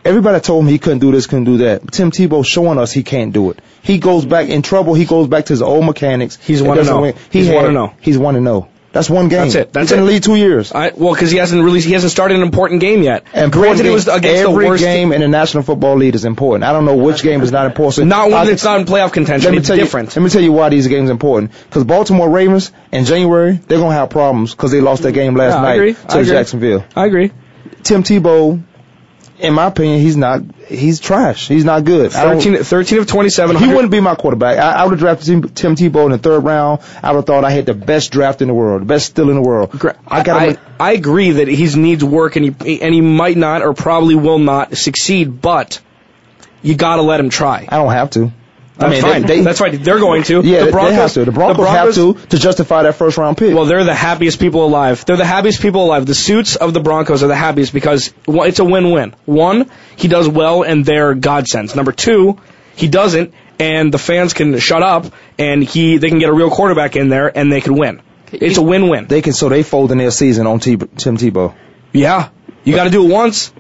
everybody told him he couldn't do this, couldn't do that. Tim Tebow showing us he can't do it. He goes back in trouble. He goes back to his old mechanics. He's one to oh. know. win. He He's had- one to know. He's one to oh. know. That's one game. That's it. That's He's in the league two years. I, well, because he hasn't really he hasn't started an important game yet. And granted, it was against every the worst. game in the National Football League is important. I don't know which game is not important. Not one I- that's not in playoff contention. Let me It's tell different. You, let me tell you why these games are important. Because Baltimore Ravens in January they're gonna have problems because they lost that game last Yeah, night to I agree. Jacksonville. I agree. Tim Tebow, in my opinion, he's not. He's trash. He's not good. I 13, 13 of 27. he wouldn't be my quarterback. I, I would have drafted Tim, Tim Tebow in the third round. I would have thought I had the best draft in the world, the best still in the world. I got I, I agree that he needs work and he and he might not or probably will not succeed, but you got to let him try. I don't have to. I That's mean, fine. they- they- That's right. They're going to. Yeah, the they- Broncos, they have to. The Broncos, have to to justify that first round pick. Well, they're the happiest people alive. They're the happiest people alive. The suits of the Broncos are the happiest because one, it's a win-win. One, he does well and they're godsends. Number two, he doesn't and the fans can shut up and he they can get a real quarterback in there and they can win. It's a win-win. They can so they fold in their season on T- Tim Tebow. Yeah, you got to do it once.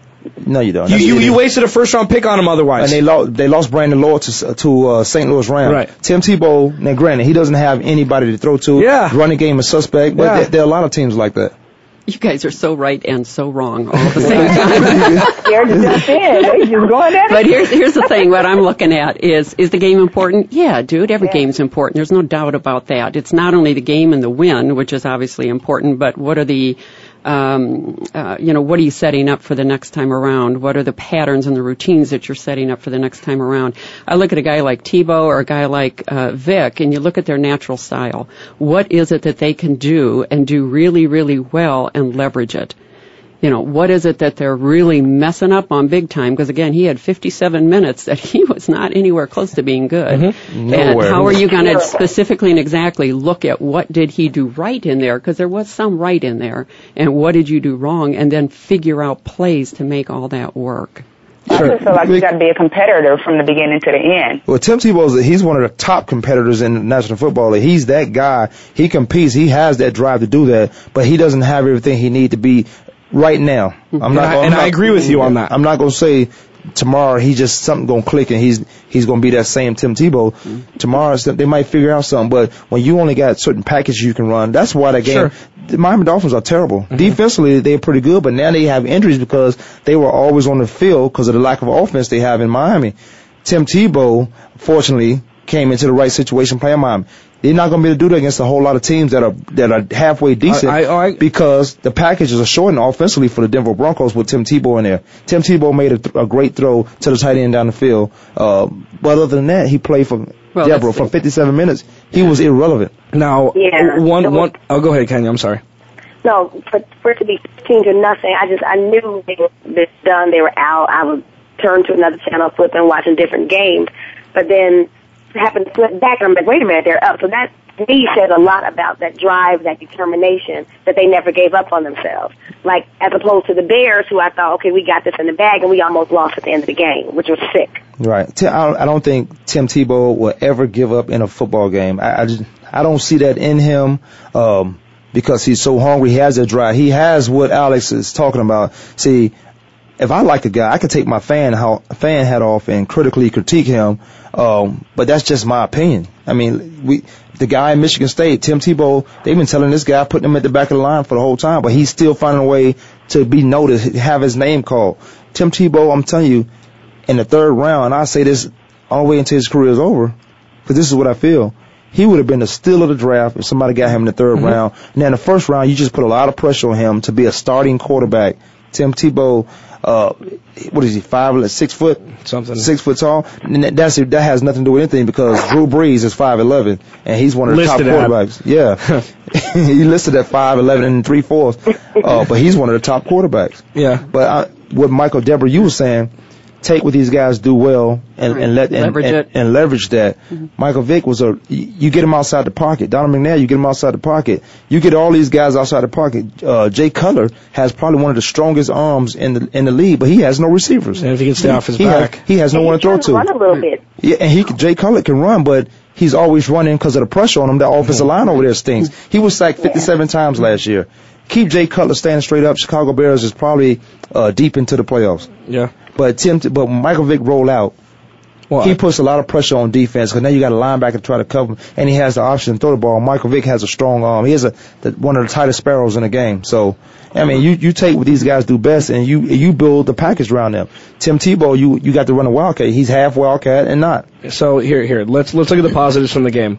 No, you don't. You, you, you wasted a first round pick on him otherwise. and they lost. They lost Brandon Lloyd to to uh, St. Louis Rams. Right. Tim Tebow. Now, granted, he doesn't have anybody to throw to. Yeah. Running game is suspect, but Yeah. there, there are a lot of teams like that. You guys are so right and so wrong all at the same time. Scared to jump in. They just going at it. But here's here's the thing. What I'm looking at is is the game important? Yeah, dude. Every game's important. There's no doubt about that. It's not only the game and the win, which is obviously important, but what are the you know, what are you setting up for the next time around? What are the patterns and the routines that you're setting up for the next time around? I look at a guy like Tebow or a guy like uh, Vick, and you look at their natural style. What is it that they can do and do really, really well and leverage it? You know, what is it that they're really messing up on big time? Because again, he had 57 minutes that he was not anywhere close to being good. Mm-hmm. And Nowhere. how are you going to specifically and exactly look at what did he do right in there? Because there was some right in there, and what did you do wrong? And then figure out plays to make all that work. I just feel like you got to be a competitor from the beginning to the end. Well, Tim Tebow's he's one of the top competitors in the National Football League. He's that guy. He competes. He has that drive to do that, but he doesn't have everything he need to be right now. I'm And not. I- gonna- and I'm I not- agree with you on that. I'm not going to say tomorrow he just something going to click and he's he's going to be that same Tim Tebow. Mm-hmm. Tomorrow they might figure out something, but when you only got certain packages you can run, that's why that game. Sure. The Miami Dolphins are terrible. Mm-hmm. Defensively, they're pretty good, but now they have injuries because they were always on the field because of the lack of offense they have in Miami. Tim Tebow, fortunately, came into the right situation playing Miami. They're not going to be able to do that against a whole lot of teams that are that are halfway decent I- I- because the packages are shortened offensively for the Denver Broncos with Tim Tebow in there. Tim Tebow made a, th- a great throw to the tight end down the field, uh, but other than that, he played for Well, Deborah that's for 57 minutes. He was irrelevant. Now, Yeah. one one. Oh, go ahead, Kenya. I'm sorry. No, for, for it to be 15 to nothing, I just, I knew they were this done, they were out. I would turn to another channel, flip and watching different games. But then happened to flip back and I'm like, wait a minute, they're up. So that, me, says a lot about that drive, that determination, that they never gave up on themselves. Like, as opposed to the Bears, who I thought, okay, we got this in the bag, and we almost lost at the end of the game, which was sick. Right. I don't- think Tim Tebow will ever give up in a football game. I, I just I don't see that in him um, because he's so hungry. He has that drive. He has what Alex is talking about. See, if I like a guy, I could take my fan how, fan hat off and critically critique him. Um, but that's just my opinion. I mean, we the guy in Michigan State, Tim Tebow, they've been telling this guy, putting him at the back of the line for the whole time, but he's still finding a way to be noticed, have his name called. Tim Tebow, I'm telling you, in the third round, I say this all the way until his career is over, because this is what I feel. He would have been the steal of the draft if somebody got him in the 3rd Mm-hmm. round. Now in the first round, you just put a lot of pressure on him to be a starting quarterback. Tim Tebow, uh, what is he, five, six foot, something, six foot tall. And that- that's that has nothing to do with anything because Drew Brees is five eleven and he's one of the Listed top at. quarterbacks. Yeah, he listed at five eleven and three fourths, uh, but he's one of the top quarterbacks. Yeah. But I, what Michael Deborah, you were saying, take what these guys do well and, and let and, Leverage and, and leverage that. Michael Vick was a you you get him outside the pocket. Donald McNair, you get him outside the pocket. You get all these guys outside the pocket. Uh, Jay Cutler has probably one of the strongest arms in the in the league, but he has no receivers. And if he can stay off his he back. has, he has no one to throw to. Run a little bit. Yeah, and he Jay Cutler can run, but he's always running because of the pressure on him. The offensive line over there stinks. He was sacked 57 times last year. Keep Jay Cutler standing straight up. Chicago Bears is probably uh, deep into the playoffs. Yeah. But Tim, but Michael Vick roll out, he puts a lot of pressure on defense because now you got a linebacker to try to cover him, and he has the option to throw the ball. Michael Vick has a strong arm. He is a the, one of the tightest sparrows in the game. So, I mean, you you take what these guys do best, and you you build the package around them. Tim Tebow, you you got to run a wildcat. He's half wildcat and not. So here, here, let's let's look at the positives from the game.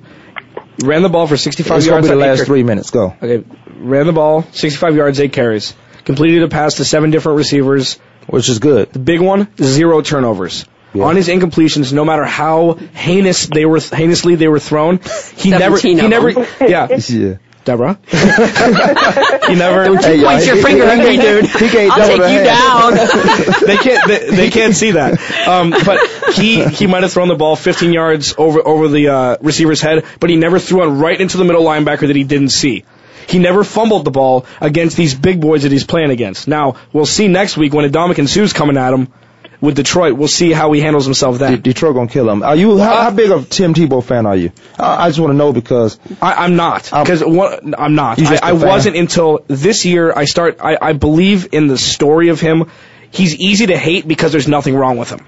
Ran the ball for 65 It's yards. be the last three minutes. Go. Okay, ran the ball, 65 yards, eight carries. Completed a pass to seven different receivers, which is good. The big one, zero turnovers. On his incompletions, no matter how heinous they were, heinously they were thrown, he never, he of never, yeah, yeah. Deborah, he never. Don't you point your finger at me, dude. I'll take you down. they can't they, they can't see that. Um, but he he might have thrown the ball 15 yards over over the uh, receiver's head, but he never threw it right into the middle linebacker that he didn't see. He never fumbled the ball against these big boys that he's playing against. Now we'll see next week when Ndamukong Suh's coming at him with Detroit. We'll see how he handles himself then. Detroit gonna kill him. Are you how, how uh, big of a Tim Tebow fan are you? I, I just want to know because I, I'm not because I'm not. I, I wasn't until this year. I start. I, I believe in the story of him. He's easy to hate because there's nothing wrong with him.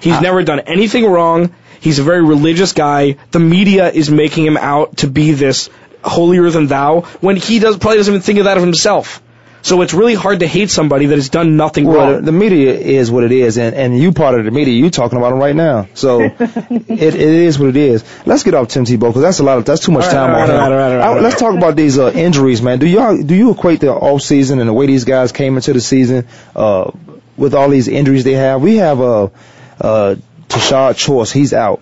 He's ah. never done anything wrong. He's a very religious guy. The media is making him out to be this holier than thou when he does probably doesn't even think of that of himself. So it's really hard to hate somebody that has done nothing well, wrong. the, media is what it is, and and you part of the media. you're talking about him right now, so it, it is what it is. Let's get off Tim Tebow because that's a lot of that's too much right, time all on right, him. right, all right, all I- right. let's talk about these uh, injuries, man. Do y'all do you equate the off season and the way these guys came into the season uh, with all these injuries they have? We have uh, uh, Tashard Choice, he's out.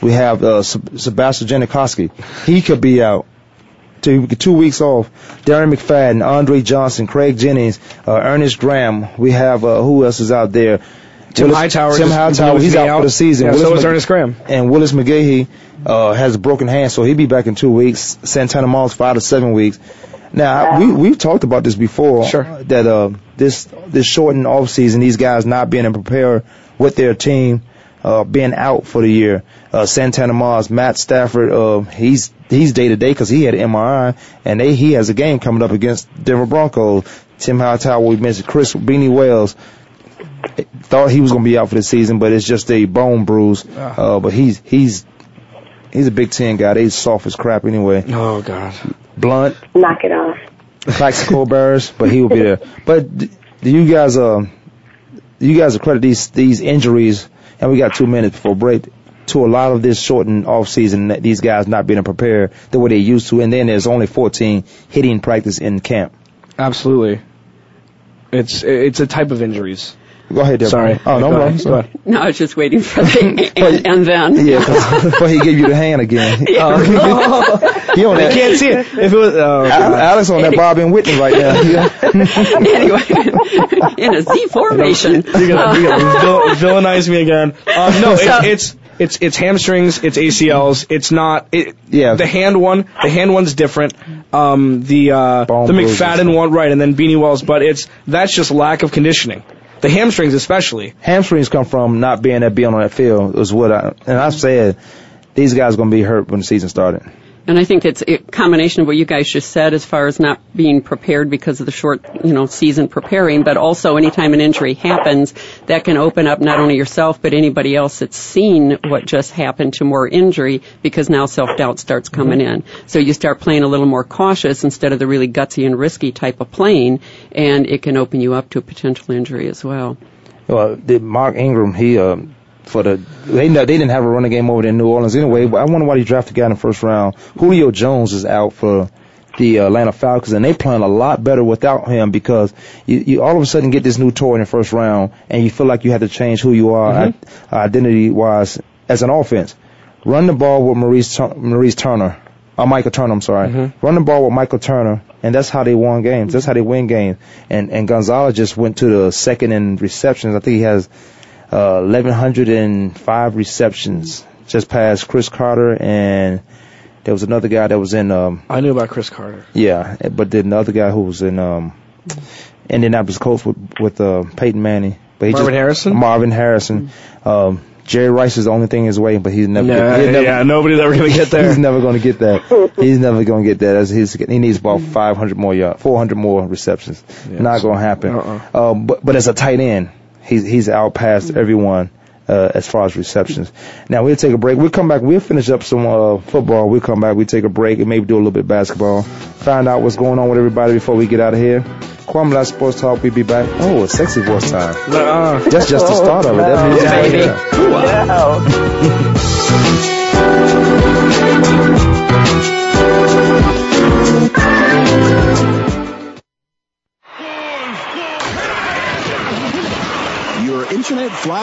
We have uh, Sebastian Janikowski, he could be out. Two, two weeks off. Darren McFadden, Andre Johnson, Craig Jennings, uh, Ernest Graham. We have uh, who else is out there? Tim Willis- Hightower Tim Hightower. He's out, out. for the season. Yeah, Willis so is Mc- Ernest Graham. And Willis McGahee uh, has a broken hand, so he'll be back in two weeks. Santana Moss five to seven weeks. Now we we've talked about this before. Sure. That uh this this shortened off season, these guys not being able to prepare with their team, uh being out for the year. Uh Santana Moss, Matt Stafford, uh he's he's day to day because he had an MRI, and they he has a game coming up against Denver Broncos. Tim Hightower, we mentioned Chris Beanie Wells. Thought he was going to be out for the season, but it's just a bone bruise. Uh, but he's he's he's a Big Ten guy. They soft as crap anyway. Oh God. Blunt, Knock it off. Plaxico Burress, but he will be there. But do you guys uh you guys accredit these these injuries? And we got two minutes before break. To a lot of this shortened off season, that these guys not being prepared the way they used to, and then there's only 14 hitting practice in camp. Absolutely. It's it's a type of injuries. Go ahead, Deborah. Sorry. Oh, no problem. ahead. No, I was just waiting for the and, and then. Yeah, but he gave you the hand again. Yeah. he on They that. can't see it. If it was, oh, Al- Alex on that Bobby and Whitney right now. anyway, in a Z formation. You're gonna, you're gonna vil- villainize me again. Um, no, So- it's, it's it's it's hamstrings, it's ACLs. It's not. It, Yeah. The hand one, the hand one's different. Um, the uh, the. McFadden one, right, and then Beanie Wells. But it's that's just lack of conditioning. The hamstrings, especially. Hamstrings come from not being there, being on that field. Is what I and I said. These guys are to be hurt when the season started. And I think it's a combination of what you guys just said as far as not being prepared because of the short, you know, season preparing, but also anytime an injury happens, that can open up not only yourself, but anybody else that's seen what just happened to more injury because now self-doubt starts coming in. So you start playing a little more cautious instead of the really gutsy and risky type of playing, and it can open you up to a potential injury as well. Well, Mark Ingram? He uh, for the they they didn't have a running game over there in New Orleans anyway. But I wonder why he drafted a guy in the first round. Julio Jones is out for the Atlanta Falcons, and they playing a lot better without him because you, you all of a sudden get this new toy in the first round, and you feel like you have to change who you are Mm-hmm. identity wise as an offense. Run the ball with Maurice Maurice Turner, or Michael Turner. I'm sorry. Mm-hmm. Run the ball with Michael Turner, and that's how they won games. That's how they win games. And and Gonzalez just went to the second in receptions. I think he has uh, 1105 receptions, just past Cris Carter and. There was another guy that was in um, I knew about Cris Carter. yeah, but then the other guy who was in um Indianapolis Colts with with uh, Peyton Manning. But he Marvin just, Harrison? Marvin Harrison. Um, Jerry Rice is the only thing in his way, but he's never. Yeah, he's never yeah, nobody's ever gonna get there. he's never going to get that. He's never going to get that. As he's, he needs about 500 more yards, 400 more receptions. Not going to happen. Uh-uh. Um, but but as a tight end, he's he's outpassed everyone. Uh, as far as receptions. Now we'll take a break. We'll come back. We'll finish up some uh, football. We'll come back. We take a break and maybe do a little bit of basketball. Find out what's going on with everybody before we get out of here. Kwame Lassiter Sports Talk. We'll be back. Oh, it's sexy voice time. Uh-uh. That's just the start of it. That means Yeah, it's baby.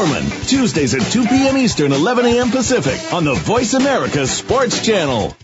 Tuesdays at 2 p.m. Eastern, 11 a.m. Pacific on the Voice America Sports Channel.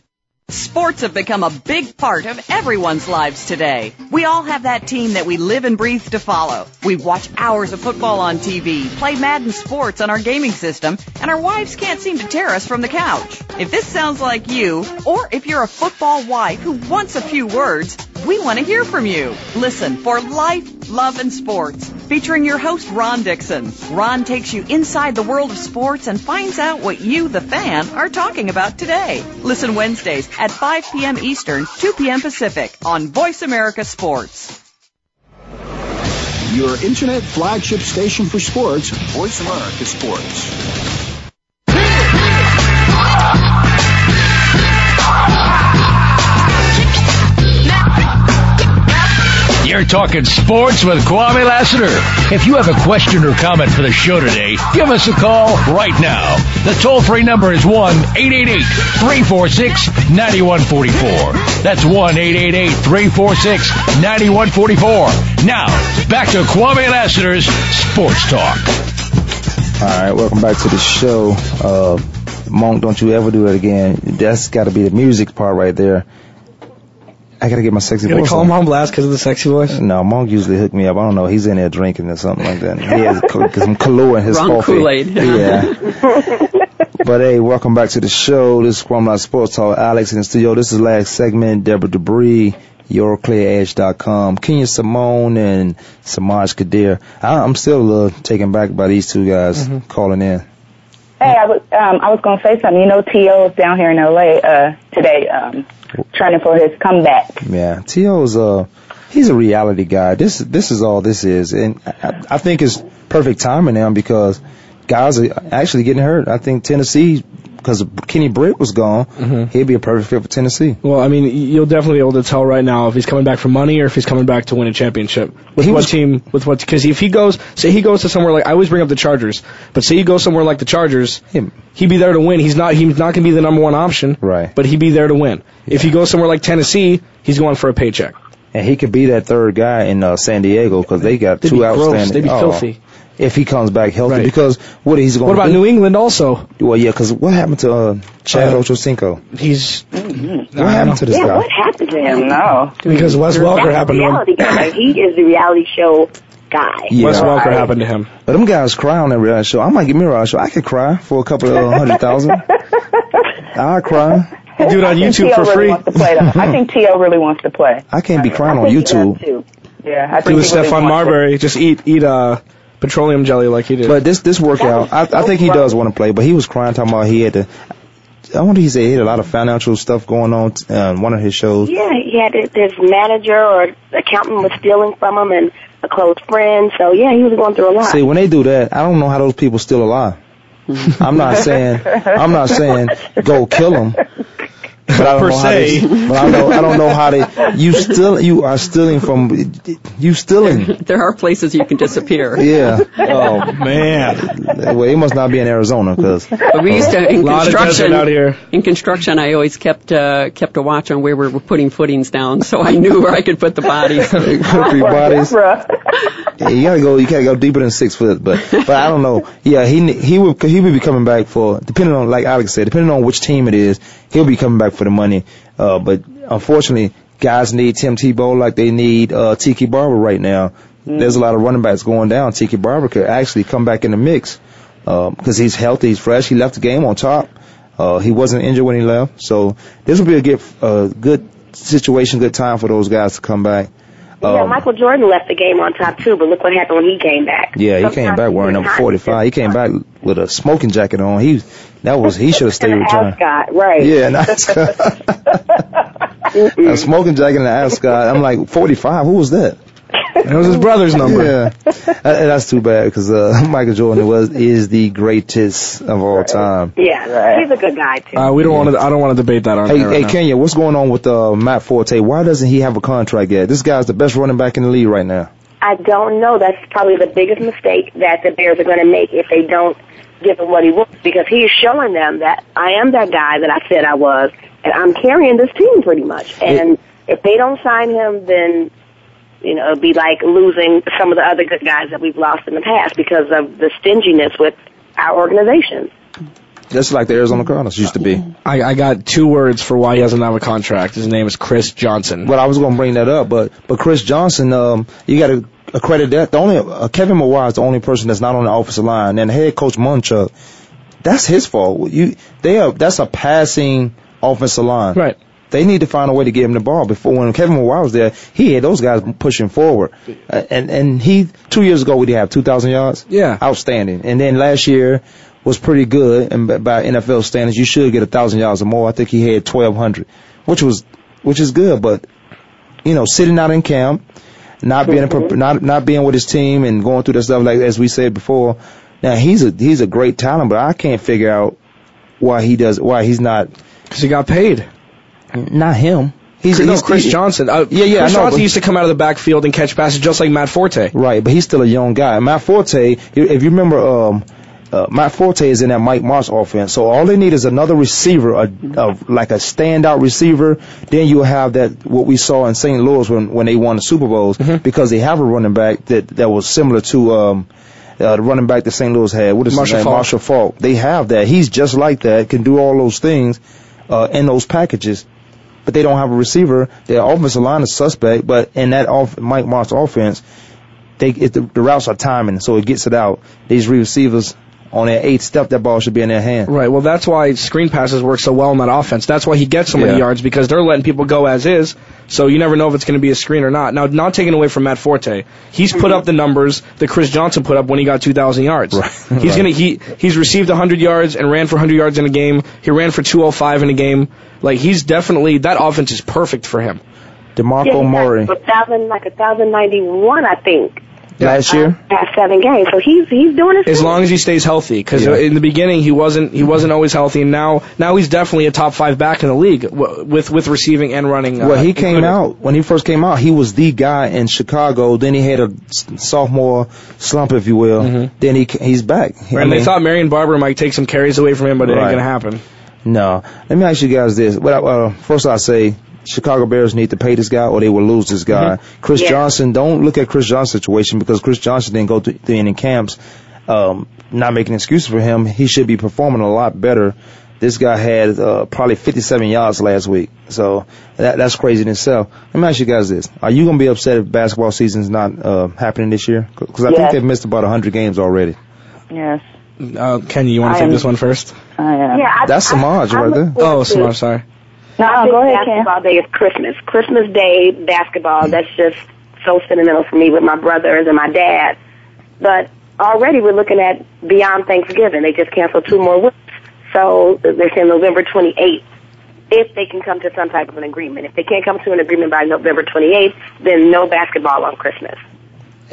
Sports have become a big part of everyone's lives today. We all have that team that we live and breathe to follow. We watch hours of football on TV, play Madden Sports on our gaming system, and our wives can't seem to tear us from the couch. If this sounds like you, or if you're a football wife who wants a few words, we want to hear from you. Listen for Life, Love, and Sports, featuring your host Ron Dixon. Ron takes you inside the world of sports and finds out what you, the fan, are talking about today. Listen Wednesdays at 5 p.m. Eastern, 2 p.m. Pacific on Voice America Sports. Your internet flagship station for sports. Voice America Sports. You're talking sports with Kwame Lassiter. If you have a question or comment for the show today, give us a call right now. The toll free number is 1 888 346 9144. That's 1 888 346 9144. Now, back to Kwame Lassiter's Sports Talk. All right, welcome back to the show. Uh, Monk, don't you ever do that again. That's got to be the music part right there. I got to get my sexy You gonna voice call on. him on blast because of the sexy voice? No, Monk usually hooked me up. I don't know. He's in there drinking or something like that. He has co- some Kahlua in his Wrong coffee. Kool-Aid. Yeah. but hey, welcome back to the show. This is Kwame Sports Talk. Alex in the studio. This is the last segment. Deborah Debris, YourClearEdge.com, Kenya Simone, and Samaj Kadir. I, I'm still a little taken back by these two guys Mm-hmm. calling in. Hey, I was um, I was gonna say something. You know, T.O. is down here in L.A. Uh, today, um, training for his comeback. Yeah, T.O.'s uh he's a reality guy. This this is all this is, and I, I think it's perfect timing now because guys are actually getting hurt. I think Tennessee, because Kenny Britt was gone, Mhm. he'd be a perfect fit for Tennessee. Well, I mean, you'll definitely be able to tell right now if he's coming back for money or if he's coming back to win a championship. With what was- team? With what? Because if he goes, say he goes to somewhere like I always bring up the Chargers, but say he goes somewhere like the Chargers, he'd be there to win. He's not. He's not going to be the number one option. Right. But he'd be there to win. If he goes somewhere like Tennessee, he's going for a paycheck. And he could be that third guy in uh, San Diego because they got They'd two be gross. outstanding. They'd be oh, filthy. If he comes back healthy, Right. because what he's going What about do? New England also? Well, yeah, because what happened to uh, Chad Uh, Ochocinco? He's Mm-hmm. What happened to this yeah, guy? what happened to him? No. because Wes Welker That's happened the to him. guy. He is the reality show guy. Yeah. Wes Welker Right. happened to him. But them guys cry on that reality show. I might get me a reality show. I could cry for a couple of hundred thousand. I cry. Do it on YouTube T.O. for really free. Wants to play. I think T.O. really wants to play. I can't be crying I on YouTube. too. Yeah, I Do think with he really Stephon. Marbury. Just eat eat uh petroleum jelly like he did. But this this workout, I, I think he does want to play. But he was crying talking about he had to. I wonder he said he had a lot of financial stuff going on uh, on one of his shows. Yeah, he had his his manager or accountant was stealing from him and a close friend. So yeah, he was going through a lot. See, when they do that, I don't know how those people still alive. I'm not saying I'm not saying go kill them. But I don't Per know how they, se. but I know I don't know how they. You still you are stealing from you stealing. There are places you can disappear. Yeah. Oh man. Well, he must not be in Arizona because. But we used to in Lot of construction. desert out here. In construction, I always kept uh, kept a watch on where we were putting footings down, so I knew where I could put the bodies. Three bodies. Yeah, you gotta go. You gotta go deeper than six foot. But but I don't know. Yeah, he he would he would be coming back for depending on like Alex said, depending on which team it is, he'll be coming back for the money. Uh, but unfortunately, guys need Tim Tebow like they need uh, Tiki Barber right now. There's a lot of running backs going down. Tiki Barber could actually come back in the mix because he's healthy, he's fresh. He left the game on top. Uh, he wasn't injured when he left, so this will be a good uh, good situation, good time for those guys to come back. yeah, Um, Michael Jordan left the game on top too, but look what happened when he came back. Yeah, he came back wearing number 45. He came back with a smoking jacket on. He that was he should have stayed And an ascot, right? Yeah, an ascot. a smoking jacket and an ascot. I'm like 45. Who was that? It was his brother's number. Yeah, That- that's too bad because uh, Michael Jordan was is the greatest of all time. Yeah, right. he's a good guy too. Uh, we don't want to. I don't want to debate that on Hey, air right hey, now. Kenya, what's going on with uh, Matt Forte? Why doesn't he have a contract yet? This guy's the best running back in the league right now. I don't know. That's probably the biggest mistake that the Bears are going to make if they don't give him what he wants because he is showing them that I am that guy that I said I was, and I'm carrying this team pretty much. And if they don't sign him, then you know it'd be like losing some of the other good guys that we've lost in the past because of the stinginess with our organization. Just like the Arizona Cardinals used to be. I, I got two words for why he doesn't have a contract. His name is Chris Johnson. Well, I was going to bring that up, but but Chris Johnson, um, you got to accredit that. The only uh, Kevin Mawae is the only person that's not on the offensive line, and head coach Munchak, that's his fault. You they are that's a passing offensive line. Right. They need to find a way to get him the ball. Before when Kevin Mawae was there, he had those guys pushing forward, uh, and and he two years ago we did have two thousand yards. Yeah. outstanding. And then last year was pretty good, and by- by NFL standards, you should get a thousand yards or more. I think he had twelve hundred, which was which is good. But you know, sitting out in camp, not being a, not not being with his team, and going through that stuff like as we said before. Now he's a he's a great talent, but I can't figure out why he does why he's not. Because he got paid. Not him. He's, no, he's Chris he- Johnson. Uh, Yeah, yeah, I Chris know, Johnson but- used to come out of the backfield and catch passes just like Matt Forte. Right, but he's still a young guy. Matt Forte, if you remember, um, uh, Matt Forte is in that Mike Martz offense. So all they need is another receiver, a, a, like a standout receiver. Then you'll have that what we saw in St. Louis when when they won the Super Bowls because they have a running back that that was similar to um, uh, the running back that St. Louis had. What is Marshall his name? Faulk. Marshall Faulk. They have that. He's just like that. Can do all those things uh, in those packages. But they don't have a receiver. Their offensive line is suspect. But in that off, Mike Martz offense, they it, the, the routes are timing, so it gets it out. These receivers on their eight step, that ball should be in their hand. Right. Well, that's why screen passes work so well in that offense. That's why he gets so many Yeah. yards because they're letting people go as is. So you never know if it's going to be a screen or not. Now, not taking away from Matt Forte, he's put up the numbers that Chris Johnson put up when he got 2,000 yards. He's Right. gonna he he's received 100 yards and ran for 100 yards in a game. He ran for 205 in a game. Like he's definitely that offense is perfect for him. DeMarco yeah, he Murray a thousand, like a thousand ninety one, I think, last year. past seven games. So he's he's doing his As thing. long as he stays healthy, because Yeah. in the beginning he wasn't he wasn't always healthy, and now now he's definitely a top five back in the league with with receiving and running. Uh, Well, he came included. out when he first came out. He was the guy in Chicago. Then he had a sophomore slump, if you will. Then he he's back. I Mm-hmm. and they thought Marion Barber might take some carries away from him, but it ain't gonna happen. No. Let me ask you guys this. Well, uh, first I say Chicago Bears need to pay this guy or they will lose this guy. Chris Yeah. Johnson, don't look at Chris Johnson's situation because Chris Johnson didn't go through through any camps. Um, not making excuses for him. He should be performing a lot better. This guy had uh, probably 57 yards last week. So that, that's crazy in itself. Let me ask you guys this. Are you going to be upset if basketball season's not uh, happening this year? Because I think they've missed about 100 games already. Yes, Uh, Kenny, you want to take this one first? I am. Yeah, I, That's I- Samaj right there. Oh, to- Samar, sorry. No, I oh, think go ahead, Ken. basketball day is Christmas. Christmas Day basketball. Mm-hmm. That's just so sentimental for me with my brothers and my dad. But already we're looking at beyond Thanksgiving. They just canceled two more weeks. So they're saying November 28th, if they can come to some type of an agreement. If they can't come to an agreement by November 28th, then no basketball on Christmas.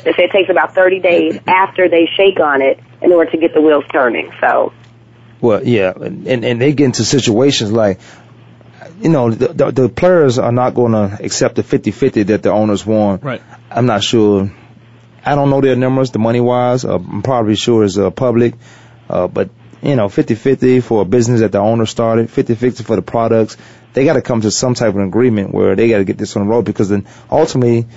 They say it takes about 30 days after they shake on it in order to get the wheels turning. So, Well, yeah, and and they get into situations like, you know, the the, the players are not going to accept the 50-50 that the owners want. Right. I'm not sure. I don't know their numbers, the money wise. Uh, I'm probably sure it's uh, public, uh, but you know, 50-50 for a business that the owner started, 50-50 for the products. They got to come to some type of agreement where they got to get this on the road because then ultimately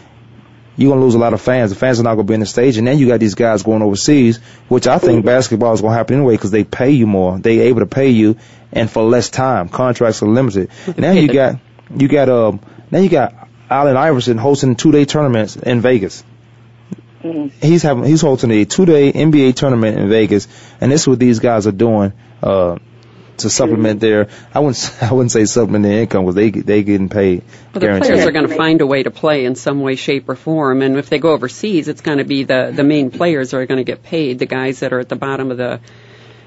you're gonna lose a lot of fans. The fans are not gonna be in the stage, and then you got these guys going overseas, which I think basketball is gonna happen anyway because they pay you more. They able to pay you, and for less time. Contracts are limited. And now you got you got um now you got Allen Iverson hosting two day tournaments in Vegas. He's having he's hosting a two day NBA tournament in Vegas, and this is what these guys are doing. Uh, to supplement their, I wouldn't, s- I wouldn't say supplement their income because they they getting paid. Well, the guaranteed. players are going to find a way to play in some way, shape, or form. And if they go overseas, it's going to be the the main players are going to get paid. The guys that are at the bottom of the,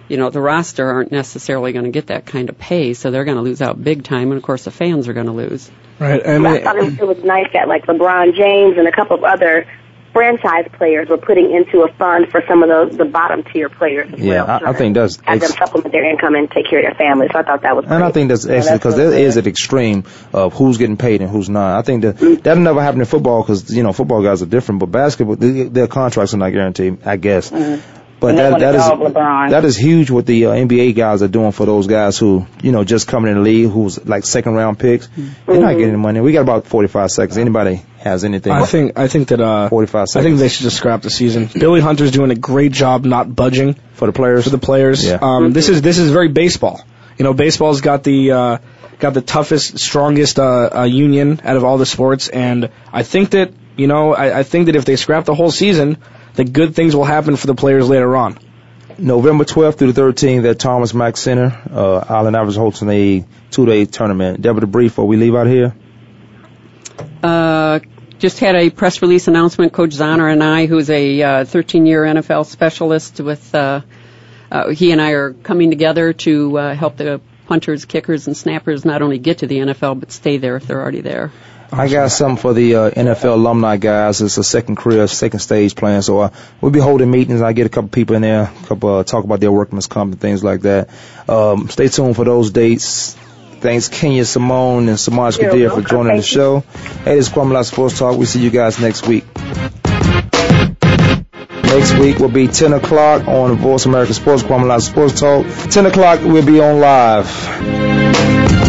you know, the roster aren't necessarily going to get that kind of pay, so they're going to lose out big time. And of course, the fans are going to lose. Right. And I thought it was, it was nice that like LeBron James and a couple of other franchise players were putting into a fund for some of the the bottom tier players. As Yeah, well, I, I think that's have them supplement their income and take care of their families. So I thought that was And I think that's excellent because there is an extreme of who's getting paid and who's not. I think that that'll never happen in football because you know football guys are different, but basketball they, their contracts are not guaranteed, I guess. Mm-hmm. But that that is LeBron. that is huge what the uh, NBA guys are doing for those guys who you know just coming in the league who's like second round picks. They're not getting money. We got about forty five seconds. Anybody has anything? I think I think that uh, 45 I think they should just scrap the season. Billy Hunter's doing a great job not budging for the players. For the players, Yeah. um, this is this is very baseball. You know, baseball's got the uh, got the toughest, strongest uh, uh, union out of all the sports, and I think that you know I, I think that if they scrap the whole season, that good things will happen for the players later on. November 12th through the 13th at Thomas Mack Center, uh, Allen Iverson hosting a two-day tournament. Deborah, the brief before we leave out here. Uh, just had a press release announcement. Coach Zahner and I, who's a uh, 13-year NFL specialist, with uh, uh, he and I are coming together to uh, help the punters, kickers, and snappers not only get to the NFL but stay there if they're already there. I got something for the uh, NFL alumni guys. It's a second career, second stage plan. So uh, we'll be holding meetings. I get a couple people in there, a couple uh, talk about their workman's comp and things like that. Um, stay tuned for those dates. Thanks Kenya Simone and Samaj Kadir for joining the show. Hey, this is Kwame Sports Talk. We'll see you guys next week. Next week will be 10 o'clock on Voice America Sports, Kwame Sports Talk. 10 o'clock we'll be on live.